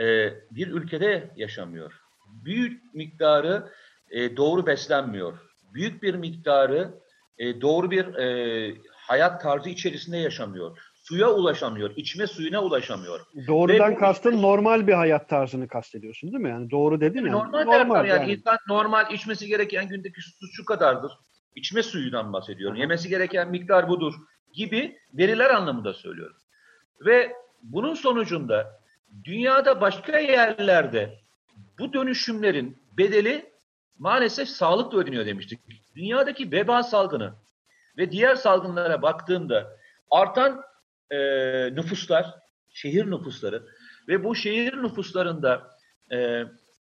e, bir ülkede yaşamıyor. Büyük miktarı e, doğru beslenmiyor. Büyük bir miktarı e, doğru bir e, hayat tarzı içerisinde yaşamıyor. Suya ulaşamıyor, içme suyuna ulaşamıyor. Doğrudan Ve kastın normal bir hayat tarzını kastediyorsun değil mi? Yani doğru dedin ya. normal, normal yani, insan normal içmesi gereken gündeki su şu kadardır. İçme suyundan bahsediyorum. Yemesi gereken miktar budur gibi veriler anlamında söylüyorum. Ve bunun sonucunda dünyada başka yerlerde bu dönüşümlerin bedeli maalesef sağlıkla ödeniyor demiştik. Dünyadaki veba salgını ve diğer salgınlara baktığında artan e, nüfuslar, şehir nüfusları ve bu şehir nüfuslarında e,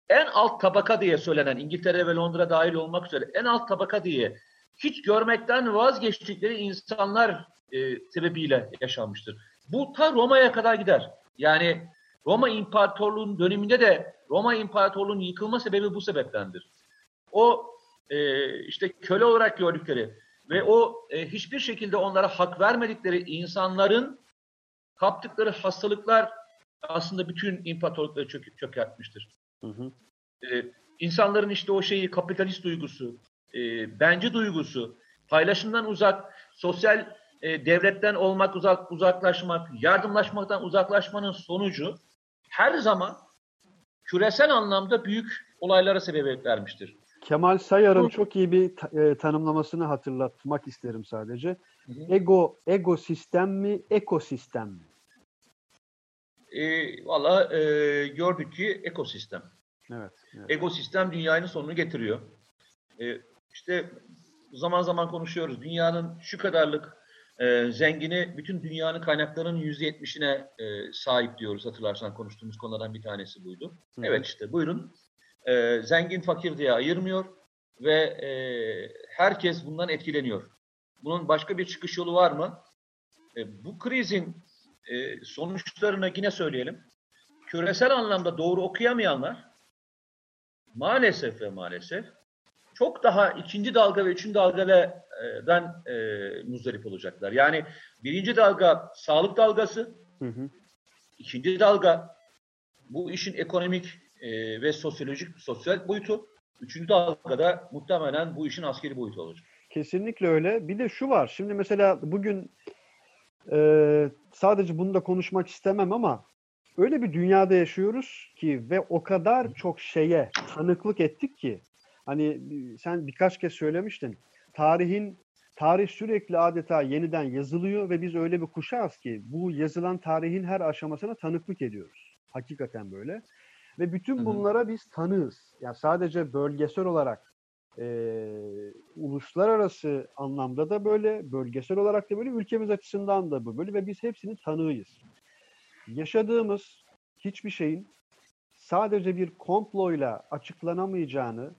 en alt tabaka diye söylenen İngiltere ve Londra dahil olmak üzere en alt tabaka diye hiç görmekten vazgeçtikleri insanlar e, sebebiyle yaşanmıştır. Bu ta Roma'ya kadar gider. Yani Roma İmparatorluğu'nun döneminde de Roma İmparatorluğu'nun yıkılma sebebi bu sebeptendir. O e, işte köle olarak gördükleri ve o e, hiçbir şekilde onlara hak vermedikleri insanların kaptıkları hastalıklar aslında bütün imparatorlukları çök çökertmiştir. Hı hı. E, insanların işte o şeyi kapitalist duygusu, e, bence duygusu, paylaşımdan uzak, sosyal e, devletten olmak uzak, uzaklaşmak, yardımlaşmaktan uzaklaşmanın sonucu her zaman küresel anlamda büyük olaylara sebebiyet vermiştir. Kemal Sayar'ın çok iyi bir ta- e, tanımlamasını hatırlatmak isterim sadece. Hı hı. Ego ego sistem mi, ekosistem mi? E, Valla e, gördük ki ekosistem. Evet. evet. Ekosistem dünyanın sonunu getiriyor. E, işte zaman zaman konuşuyoruz. Dünyanın şu kadarlık e, zengini bütün dünyanın kaynaklarının %70'ine e, sahip diyoruz. Hatırlarsan konuştuğumuz konulardan bir tanesi buydu. Hı. Evet işte buyurun. E, zengin fakir diye ayırmıyor ve e, herkes bundan etkileniyor. Bunun başka bir çıkış yolu var mı? E, bu krizin e, sonuçlarını yine söyleyelim. Küresel anlamda doğru okuyamayanlar maalesef ve maalesef çok daha ikinci dalga ve üçüncü dalgadan e, muzdarip olacaklar. Yani birinci dalga sağlık dalgası, Hı hı. ikinci dalga bu işin ekonomik e, ve sosyolojik, sosyal boyutu, üçüncü dalgada muhtemelen bu işin askeri boyutu olacak. Kesinlikle öyle. Bir de şu var. Şimdi mesela bugün e, sadece bunu da konuşmak istemem ama öyle bir dünyada yaşıyoruz ki ve o kadar çok şeye tanıklık ettik ki hani sen birkaç kez söylemiştin. Tarihin tarih sürekli adeta yeniden yazılıyor ve biz öyle bir kuşağız ki bu yazılan tarihin her aşamasına tanıklık ediyoruz. Hakikaten böyle. Ve bütün bunlara biz tanığız. Yani sadece bölgesel olarak Ee, uluslararası anlamda da böyle, bölgesel olarak da böyle, ülkemiz açısından da bu böyle ve biz hepsinin tanığıyız. Yaşadığımız hiçbir şeyin sadece bir komployla açıklanamayacağını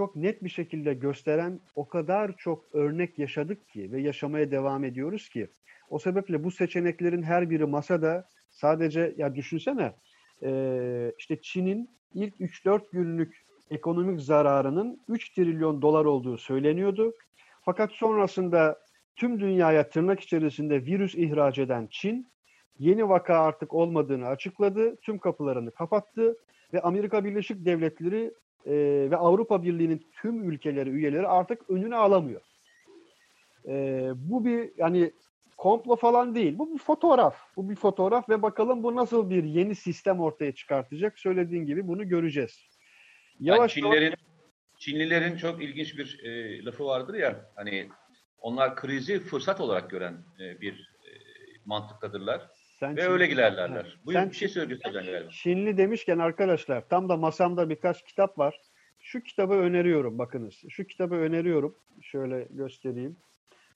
çok net bir şekilde gösteren o kadar çok örnek yaşadık ki ve yaşamaya devam ediyoruz ki o sebeple bu seçeneklerin her biri masada sadece ya düşünsene işte Çin'in ilk 3-4 günlük ekonomik zararının 3 trilyon dolar olduğu söyleniyordu. Fakat sonrasında tüm dünyaya tırnak içerisinde virüs ihraç eden Çin yeni vaka artık olmadığını açıkladı. Tüm kapılarını kapattı ve Amerika Birleşik Devletleri e, ve Avrupa Birliği'nin tüm ülkeleri, üyeleri artık önünü alamıyor. E, bu bir yani komplo falan değil. Bu bir fotoğraf. Bu bir fotoğraf ve bakalım bu nasıl bir yeni sistem ortaya çıkartacak. Söylediğin gibi bunu göreceğiz. Yavaş yani Çinlilerin, Çinlilerin çok ilginç bir e, lafı vardır ya hani onlar krizi fırsat olarak gören e, bir e, mantıktadırlar. Sen Ve Çin... öyle giderlerler. Evet. Buyur Sen bir şey söylüyorsun galiba. Çinli demişken arkadaşlar tam da masamda birkaç kitap var. Şu kitabı öneriyorum bakınız. Şu kitabı öneriyorum. Şöyle göstereyim.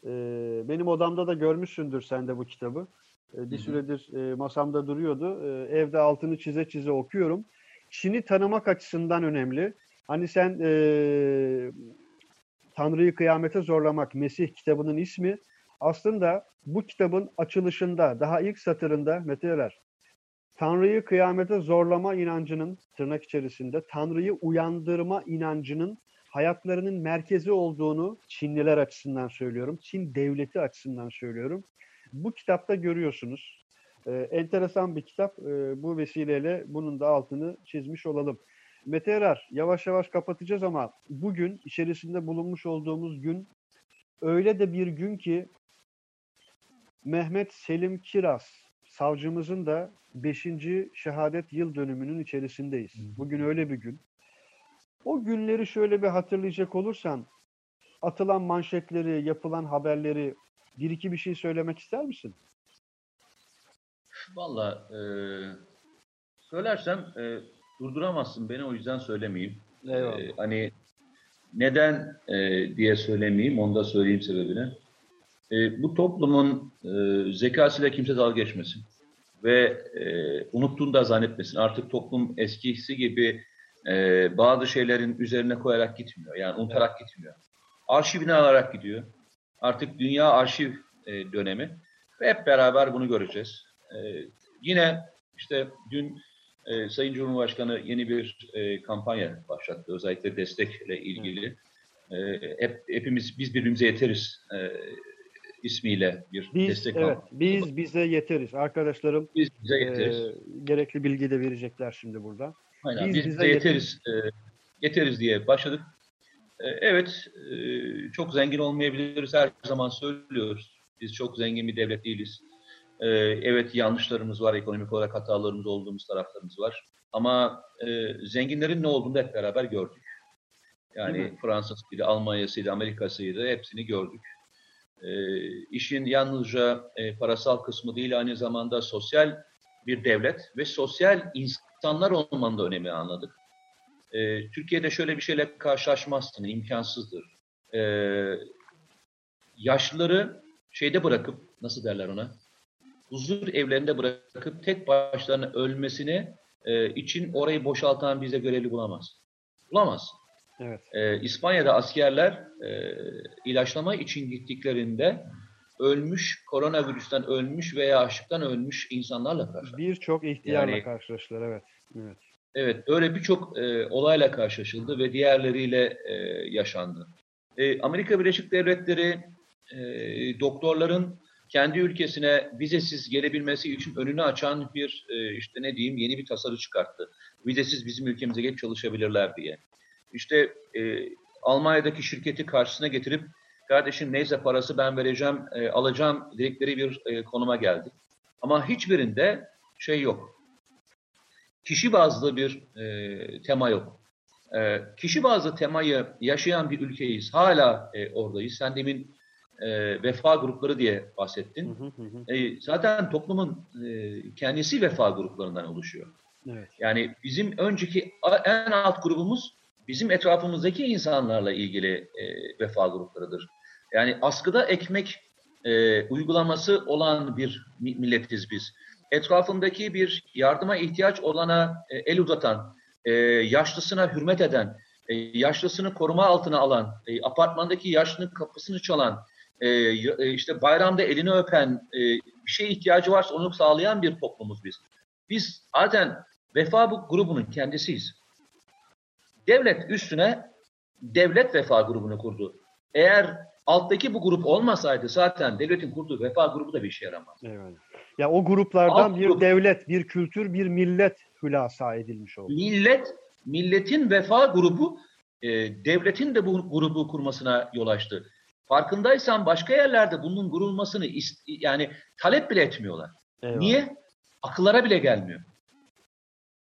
Ee, benim odamda da görmüşsündür sen de bu kitabı. Ee, bir süredir e, masamda duruyordu. Ee, evde altını çize çize okuyorum. Çin'i tanımak açısından önemli. Hani sen e, Tanrı'yı kıyamete zorlamak, Mesih kitabının ismi aslında bu kitabın açılışında, daha ilk satırında Meteorer, Tanrı'yı kıyamete zorlama inancının, tırnak içerisinde, Tanrı'yı uyandırma inancının hayatlarının merkezi olduğunu Çinliler açısından söylüyorum. Çin devleti açısından söylüyorum. Bu kitapta görüyorsunuz. Ee, enteresan bir kitap. Ee, bu vesileyle bunun da altını çizmiş olalım. Mete Erar, yavaş yavaş kapatacağız ama bugün içerisinde bulunmuş olduğumuz gün öyle de bir gün ki Mehmet Selim Kiraz savcımızın da 5. şehadet yıl dönümünün içerisindeyiz. Bugün öyle bir gün. O günleri şöyle bir hatırlayacak olursan atılan manşetleri, yapılan haberleri bir iki bir şey söylemek ister misin? Valla e, söylersem e, durduramazsın beni o yüzden söylemeyeyim. E, hani neden e, diye söylemeyeyim onu da söyleyeyim sebebini. E, bu toplumun e, zekasıyla kimse dalga geçmesin. Ve e, unuttuğunu da zannetmesin. Artık toplum eskisi gibi e, bazı şeylerin üzerine koyarak gitmiyor. Yani unutarak evet. gitmiyor. Arşivini alarak gidiyor. Artık dünya arşiv e, dönemi. Ve hep beraber bunu göreceğiz. E, yine işte dün e, Sayın Cumhurbaşkanı yeni bir e, kampanya başlattı. Özellikle destekle ilgili. E, hep hepimiz biz birbirimize yeteriz e, ismiyle bir biz, destek evet, Biz bize yeteriz. Arkadaşlarım biz bize yeteriz. E, gerekli bilgi de verecekler şimdi burada. Aynen, biz, biz bize yeteriz. yeteriz, e, yeteriz diye başladık. E, evet, e, çok zengin olmayabiliriz. Her zaman söylüyoruz. Biz çok zengin bir devlet değiliz. E, evet yanlışlarımız var, ekonomik olarak hatalarımız olduğumuz taraflarımız var. Ama e, zenginlerin ne olduğunu hep beraber gördük. Yani Fransa'sıydı, Almanya'sıydı, Amerika'sıydı hepsini gördük. E, işin yalnızca e, parasal kısmı değil aynı zamanda sosyal bir devlet ve sosyal insanlar olmanın da önemini anladık. E, Türkiye'de şöyle bir şeyle karşılaşmazsın, imkansızdır. E, yaşlıları şeyde bırakıp, nasıl derler ona, huzur evlerinde bırakıp tek başlarına ölmesini e, için orayı boşaltan bize görevli bulamaz. Bulamaz. Evet. Ee, İspanya'da askerler e, ilaçlama için gittiklerinde ölmüş, koronavirüsten ölmüş veya açlıktan ölmüş insanlarla karşılaştılar. Birçok ihtiyarla yani, karşılaştılar, evet. Evet, evet öyle birçok e, olayla karşılaşıldı ve diğerleriyle e, yaşandı. E, Amerika Birleşik Devletleri e, doktorların kendi ülkesine vizesiz gelebilmesi için önünü açan bir e, işte ne diyeyim yeni bir tasarı çıkarttı. Vizesiz bizim ülkemize gelip çalışabilirler diye işte e, Almanya'daki şirketi karşısına getirip kardeşim neyse parası ben vereceğim, e, alacağım dedikleri bir e, konuma geldik. Ama hiçbirinde şey yok. Kişi bazlı bir e, tema yok. E, kişi bazlı temayı yaşayan bir ülkeyiz. Hala e, oradayız. Sen demin e, vefa grupları diye bahsettin. Hı hı hı. E, zaten toplumun e, kendisi vefa gruplarından oluşuyor. Evet. Yani bizim önceki en alt grubumuz bizim etrafımızdaki insanlarla ilgili e, vefa gruplarıdır. Yani askıda ekmek e, uygulaması olan bir milletiz biz. Etrafındaki bir yardıma ihtiyaç olana e, el uzatan, e, yaşlısına hürmet eden, e, yaşlısını koruma altına alan, e, apartmandaki yaşlının kapısını çalan, e, e, işte bayramda elini öpen, e, bir şeye ihtiyacı varsa onu sağlayan bir toplumuz biz. Biz zaten vefa bu grubunun kendisiyiz. Devlet üstüne devlet vefa grubunu kurdu. Eğer alttaki bu grup olmasaydı zaten devletin kurduğu vefa grubu da bir işe yaramaz. Eyvallah. Ya o gruplardan Alt bir grup. devlet, bir kültür, bir millet hülasa edilmiş oldu. Millet, milletin vefa grubu e, devletin de bu grubu kurmasına yol açtı. Farkındaysan başka yerlerde bunun kurulmasını yani talep bile etmiyorlar. Eyvallah. Niye? Akıllara bile gelmiyor.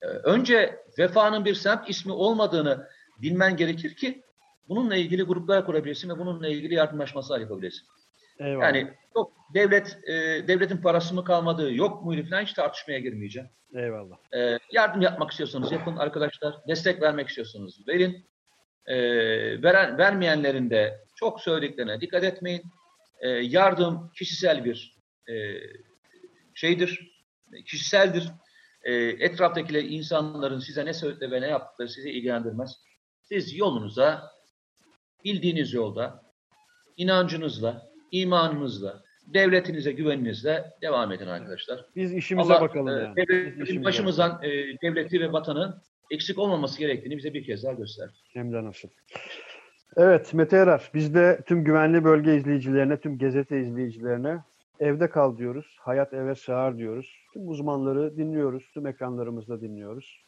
Ee, Önce vefanın bir semt ismi olmadığını bilmen gerekir ki bununla ilgili gruplar kurabilirsin ve bununla ilgili yardımlaşmalar yapabilirsin. Eyvallah. Yani yok devlet e, devletin parası mı kalmadı, yok muydu falan hiç tartışmaya girmeyeceğim. Eyvallah. Ee, yardım yapmak istiyorsanız yapın arkadaşlar. Destek vermek istiyorsanız verin. Ee, veren, vermeyenlerin de çok söylediklerine dikkat etmeyin. Ee, yardım kişisel bir e, şeydir, kişiseldir. Ee, etraftakiler insanların size ne söyledi ve ne yaptıkları sizi ilgilendirmez. Siz yolunuza, bildiğiniz yolda, inancınızla, imanınızla, devletinize güveninizle devam edin arkadaşlar. Biz işimize Allah, bakalım e, yani. Devletin başımızdan e, devleti ve vatanın eksik olmaması gerektiğini bize bir kez daha gösterdi. Hem de nasıl. Evet Mete Erar, biz de tüm güvenli bölge izleyicilerine, tüm gazete izleyicilerine evde kal diyoruz. Hayat eve sığar diyoruz. Tüm uzmanları dinliyoruz. Tüm ekranlarımızda dinliyoruz.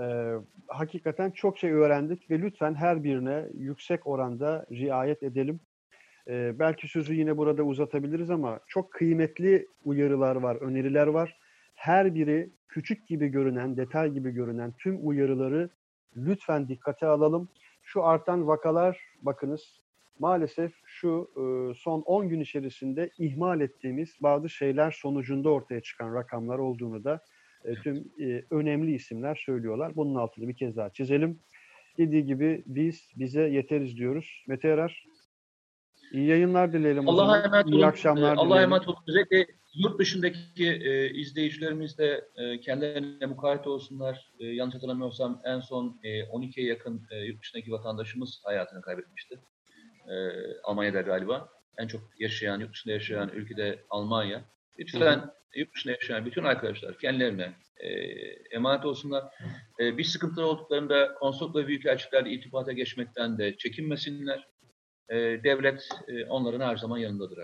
Ee, hakikaten çok şey öğrendik ve lütfen her birine yüksek oranda riayet edelim. Ee, belki sözü yine burada uzatabiliriz ama çok kıymetli uyarılar var, öneriler var. Her biri küçük gibi görünen, detay gibi görünen tüm uyarıları lütfen dikkate alalım. Şu artan vakalar bakınız maalesef şu e, son 10 gün içerisinde ihmal ettiğimiz bazı şeyler sonucunda ortaya çıkan rakamlar olduğunu da e, tüm e, önemli isimler söylüyorlar. Bunun altını bir kez daha çizelim. Dediği gibi biz bize yeteriz diyoruz. Mete Erar, iyi yayınlar dileyelim. Allah'a emanet olun. İyi akşamlar Allah'a dileyelim. emanet olun. Özellikle yurt dışındaki e, izleyicilerimiz de e, kendilerine mukayyet olsunlar. E, yanlış hatırlamıyorsam en son e, 12'ye yakın e, yurt dışındaki vatandaşımız hayatını kaybetmişti. E, Almanya'da galiba. En çok yaşayan, yurt dışında yaşayan ülkede Almanya. Lütfen yurt dışında yaşayan bütün arkadaşlar kendilerine e, emanet olsunlar. E, bir sıkıntılar olduklarında konsolosluk ve büyükelçilerle irtibata geçmekten de çekinmesinler. E, devlet e, onların her zaman yanındadır.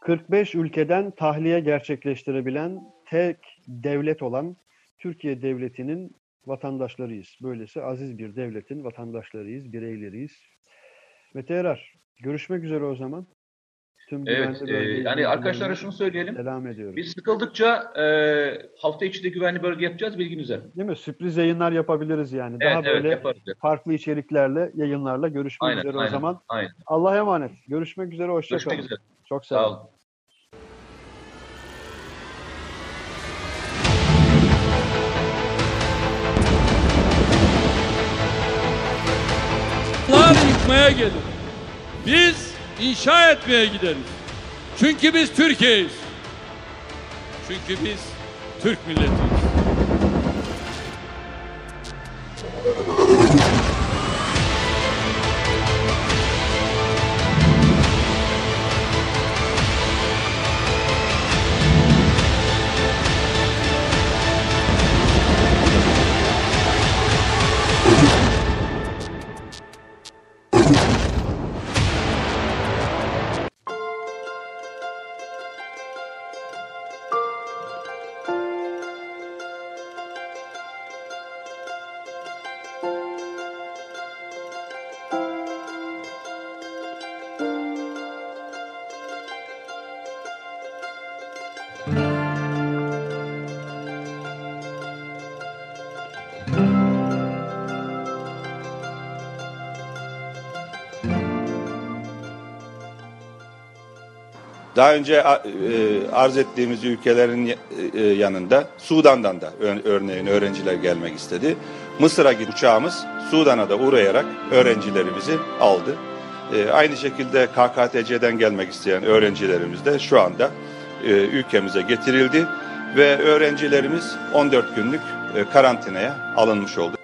45 ülkeden tahliye gerçekleştirebilen tek devlet olan Türkiye Devleti'nin vatandaşlarıyız. Böylesi aziz bir devletin vatandaşlarıyız, bireyleriyiz. Mete Erar, görüşmek üzere o zaman. Tüm Evet, e, yani arkadaşlara şunu söyleyelim. selam ediyorum. Biz sıkıldıkça e, hafta içi de güvenli bölge yapacağız bilginize. Değil mi? Sürpriz yayınlar yapabiliriz yani. Daha Evet, evet böyle yaparız. farklı içeriklerle, yayınlarla görüşmek Aynen, üzere aynen, o zaman. aynen. Allah'a emanet. Görüşmek üzere, hoşça Görüşmek üzere. Çok sağ, Sağ olun. olun. Yıkmaya gelir. Biz inşa etmeye gideriz. Çünkü biz Türkiye'yiz. Çünkü biz Türk milletiyiz. Daha önce e, arz ettiğimiz ülkelerin e, yanında Sudan'dan da örneğin öğrenciler gelmek istedi. Mısır'a gidip uçağımız Sudan'a da uğrayarak öğrencilerimizi aldı. E, aynı şekilde KKTC'den gelmek isteyen öğrencilerimiz de şu anda ülkemize getirildi ve öğrencilerimiz 14 günlük karantinaya alınmış oldu.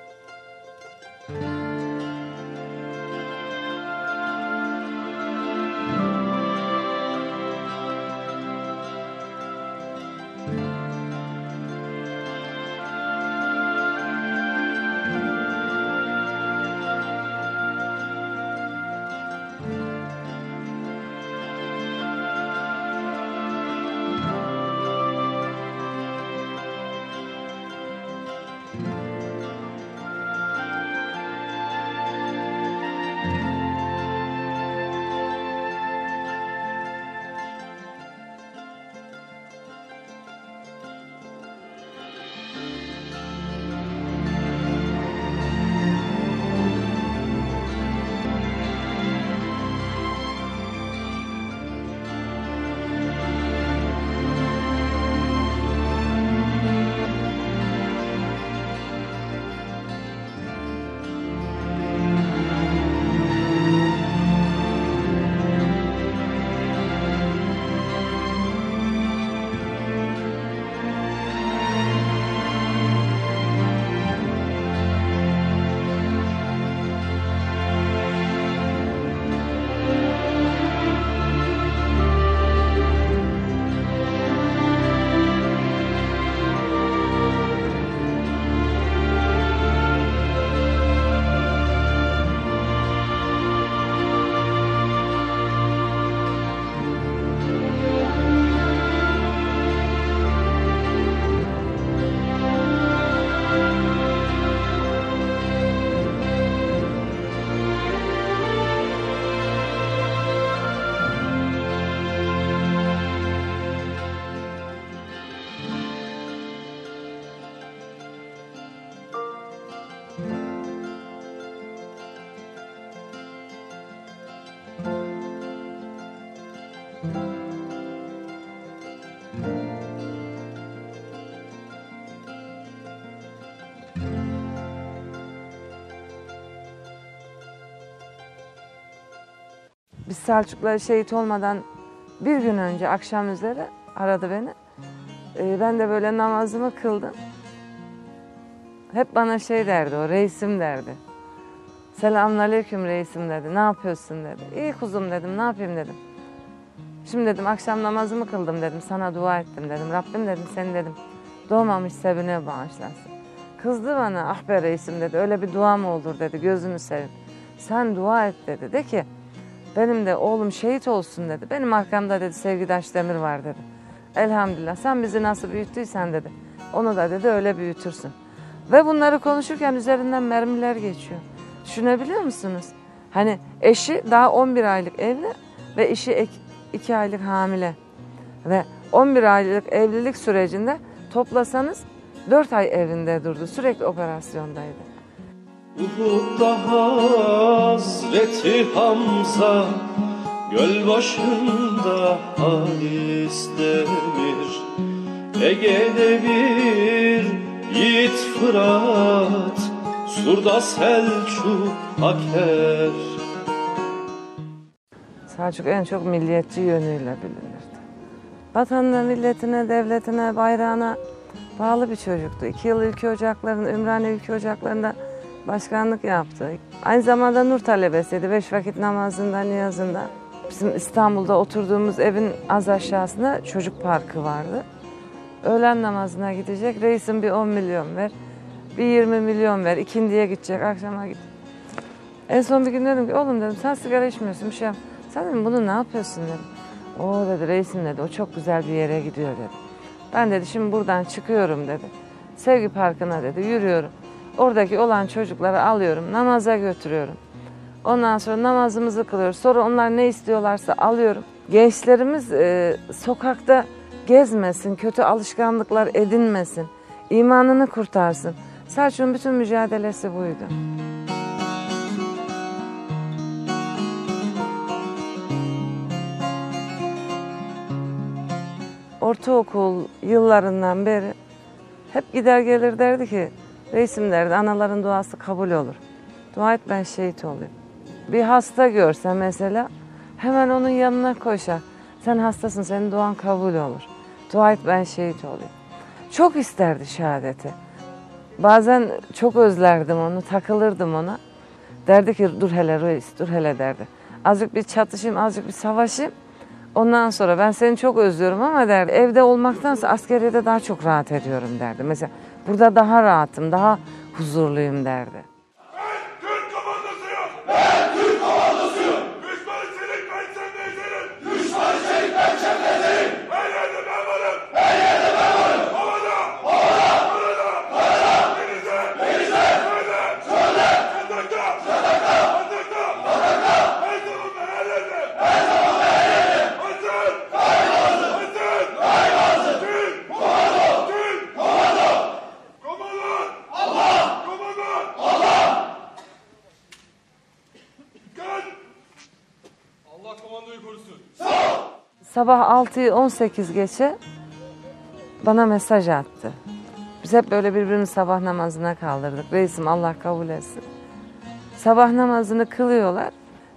Selçuklar şehit olmadan bir gün önce akşam üzeri aradı beni. Ee, ben de böyle namazımı kıldım. Hep bana şey derdi o reisim derdi. Selamünaleyküm reisim dedi. Ne yapıyorsun dedi. İyi kuzum dedim. Ne yapayım dedim. Şimdi dedim akşam namazımı kıldım dedim. Sana dua ettim dedim. Rabbim dedim seni dedim. Doğmamış sebine bağışlasın. Kızdı bana ah be reisim dedi. Öyle bir dua mı olur dedi. Gözünü seveyim. Sen dua et dedi. De ki benim de oğlum şehit olsun dedi. Benim arkamda dedi Sevgidaş Demir var dedi. Elhamdülillah sen bizi nasıl büyüttüysen dedi. Onu da dedi öyle büyütürsün. Ve bunları konuşurken üzerinden mermiler geçiyor. Düşünebiliyor musunuz? Hani eşi daha 11 aylık evli ve eşi 2 aylık hamile. Ve 11 aylık evlilik sürecinde toplasanız 4 ay evinde durdu. Sürekli operasyondaydı. Uhud'da Hazreti Hamza Göl başında Halis Demir Ege'de bir yiğit Fırat Surda Selçuk Aker Selçuk en çok milliyetçi yönüyle bilinirdi. Vatanına, milletine, devletine, bayrağına bağlı bir çocuktu. İki yıl ülke ocaklarında, Ümraniye ülke ocaklarında başkanlık yaptı. Aynı zamanda nur talebesiydi. Beş vakit namazında, niyazında. Bizim İstanbul'da oturduğumuz evin az aşağısında çocuk parkı vardı. Öğlen namazına gidecek. Reisim bir 10 milyon ver. Bir 20 milyon ver. İkindiye gidecek. Akşama git. En son bir gün dedim ki oğlum dedim sen sigara içmiyorsun bir şey yap. Sen dedim bunu ne yapıyorsun dedim. O dedi reisim dedi o çok güzel bir yere gidiyor dedi. Ben dedi şimdi buradan çıkıyorum dedi. Sevgi Parkı'na dedi yürüyorum. Oradaki olan çocukları alıyorum, namaza götürüyorum. Ondan sonra namazımızı kılıyoruz. Sonra onlar ne istiyorlarsa alıyorum. Gençlerimiz e, sokakta gezmesin, kötü alışkanlıklar edinmesin, imanını kurtarsın. Selçuk'un bütün mücadelesi buydu. ortaokul yıllarından beri hep gider gelir derdi ki reisim derdi anaların duası kabul olur. Dua et ben şehit olayım. Bir hasta görse mesela hemen onun yanına koşar. Sen hastasın senin duan kabul olur. Dua et ben şehit olayım. Çok isterdi şehadeti. Bazen çok özlerdim onu, takılırdım ona. Derdi ki dur hele reis, dur hele derdi. Azıcık bir çatışayım, azıcık bir savaşayım. Ondan sonra ben seni çok özlüyorum ama derdi evde olmaktansa askeriyede daha çok rahat ediyorum derdi. Mesela burada daha rahatım, daha huzurluyum derdi. Türk komandosuyum. Ben Türk komandosuyum. Düşman çelik ben çembezlerim. Düşman çelik ben çembezlerim. Her yerde ben varım. Her yerde ben varım. Havada. Havada. Karada. Karada. Denize. Denize. Şöyle. Şöyle. Sandakta. Sandakta. Sandakta. Sandakta. Her zaman ve her yerde. Her zaman ve her yerde. Hazır. Kaybolsun. Hazır. Kaybolsun. Türk. Komando. Türk. Komando. Komandan. Allah. Komandan. Dikkat! Allah komandoyu korusun. Sabah 6'yı 18 geçe bana mesaj attı. Biz hep böyle birbirimizi sabah namazına kaldırdık. Reisim Allah kabul etsin. Sabah namazını kılıyorlar.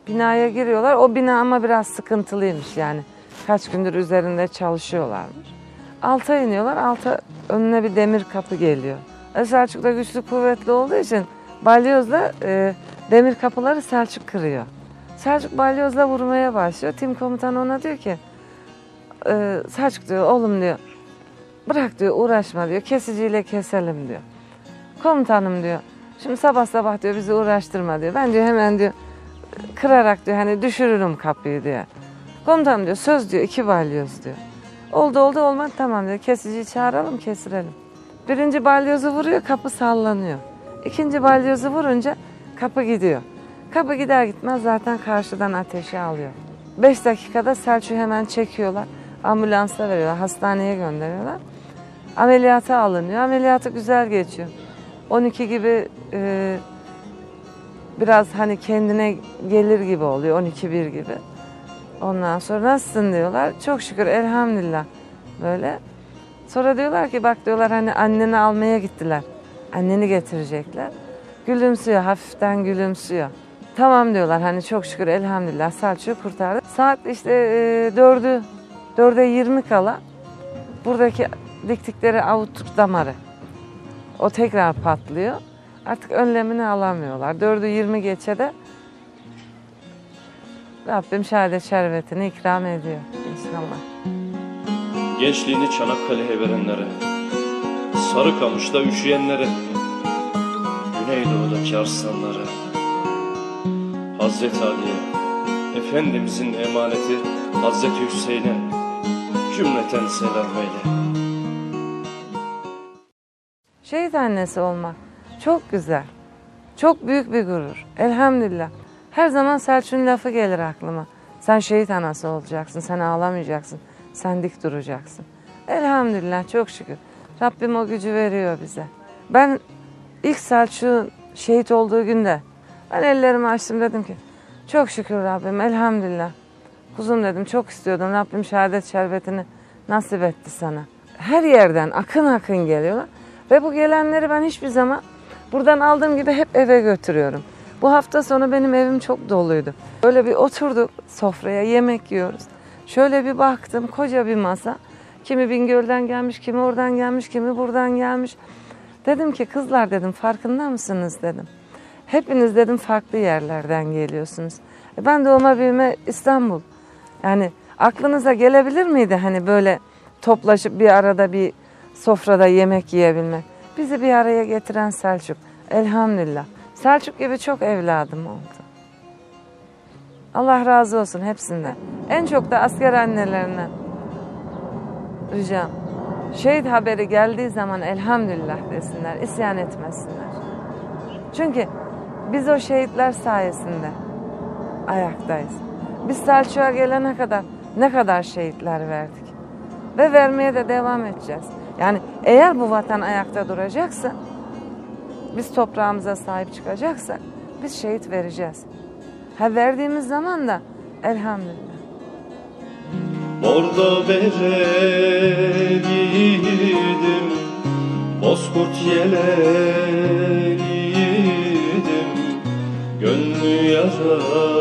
Binaya giriyorlar. O bina ama biraz sıkıntılıymış yani. Kaç gündür üzerinde çalışıyorlarmış. Alta iniyorlar. Alta önüne bir demir kapı geliyor. Selçuk da güçlü kuvvetli olduğu için balyozla e, demir kapıları Selçuk kırıyor. Selçuk balyozla vurmaya başlıyor. Tim komutanı ona diyor ki e, Selçuk diyor oğlum diyor bırak diyor uğraşma diyor kesiciyle keselim diyor. Komutanım diyor şimdi sabah sabah diyor bizi uğraştırma diyor. Ben diyor hemen diyor kırarak diyor hani düşürürüm kapıyı diyor. Komutanım diyor söz diyor iki balyoz diyor. Oldu oldu olmadı tamam diyor kesiciyi çağıralım kesirelim. Birinci balyozu vuruyor kapı sallanıyor. İkinci balyozu vurunca kapı gidiyor. Kapı gider gitmez zaten karşıdan ateşi alıyor. Beş dakikada Selçuk'u hemen çekiyorlar. Ambulansa veriyorlar. Hastaneye gönderiyorlar. Ameliyata alınıyor. Ameliyatı güzel geçiyor. 12 gibi e, biraz hani kendine gelir gibi oluyor. 12-1 gibi. Ondan sonra nasılsın diyorlar. Çok şükür elhamdülillah böyle. Sonra diyorlar ki bak diyorlar hani anneni almaya gittiler. Anneni getirecekler. Gülümsüyor hafiften gülümsüyor. Tamam diyorlar hani çok şükür elhamdülillah Selçuk'u kurtardı. Saat işte e, dördü, dörde yirmi kala buradaki diktikleri avutuk damarı. O tekrar patlıyor. Artık önlemini alamıyorlar. Dördü yirmi geçe de Rabbim şehadet şerbetini ikram ediyor inşallah. Gençliğini Çanakkale'ye verenlere, Sarıkamış'ta üşüyenlere, Güneydoğu'daki arslanlara, Hazreti Ali'ye, Efendimizin emaneti Hazreti Hüseyin'e cümleten selam eyle. Şehit annesi olmak çok güzel. Çok büyük bir gurur. Elhamdülillah. Her zaman Selçuk'un lafı gelir aklıma. Sen şehit anası olacaksın, sen ağlamayacaksın, sen dik duracaksın. Elhamdülillah çok şükür. Rabbim o gücü veriyor bize. Ben ilk Selçuk'un şehit olduğu günde ben ellerimi açtım dedim ki çok şükür Rabbim elhamdülillah. Kuzum dedim çok istiyordum Rabbim şehadet şerbetini nasip etti sana. Her yerden akın akın geliyorlar. Ve bu gelenleri ben hiçbir zaman buradan aldığım gibi hep eve götürüyorum. Bu hafta sonu benim evim çok doluydu. Böyle bir oturduk sofraya yemek yiyoruz. Şöyle bir baktım koca bir masa. Kimi Bingöl'den gelmiş, kimi oradan gelmiş, kimi buradan gelmiş. Dedim ki kızlar dedim farkında mısınız dedim. Hepiniz dedim farklı yerlerden geliyorsunuz. E ben doğma büyüme İstanbul. Yani aklınıza gelebilir miydi hani böyle toplaşıp bir arada bir sofrada yemek yiyebilmek? Bizi bir araya getiren Selçuk. Elhamdülillah. Selçuk gibi çok evladım oldu. Allah razı olsun hepsinden. En çok da asker annelerine ricam. Şehit haberi geldiği zaman elhamdülillah desinler, isyan etmesinler. Çünkü biz o şehitler sayesinde ayaktayız. Biz Selçuk'a gelene kadar ne kadar şehitler verdik. Ve vermeye de devam edeceğiz. Yani eğer bu vatan ayakta duracaksa, biz toprağımıza sahip çıkacaksak biz şehit vereceğiz. Ha verdiğimiz zaman da elhamdülillah. Bordo bereliydim Bozkurt yeleliydim Gönlü yara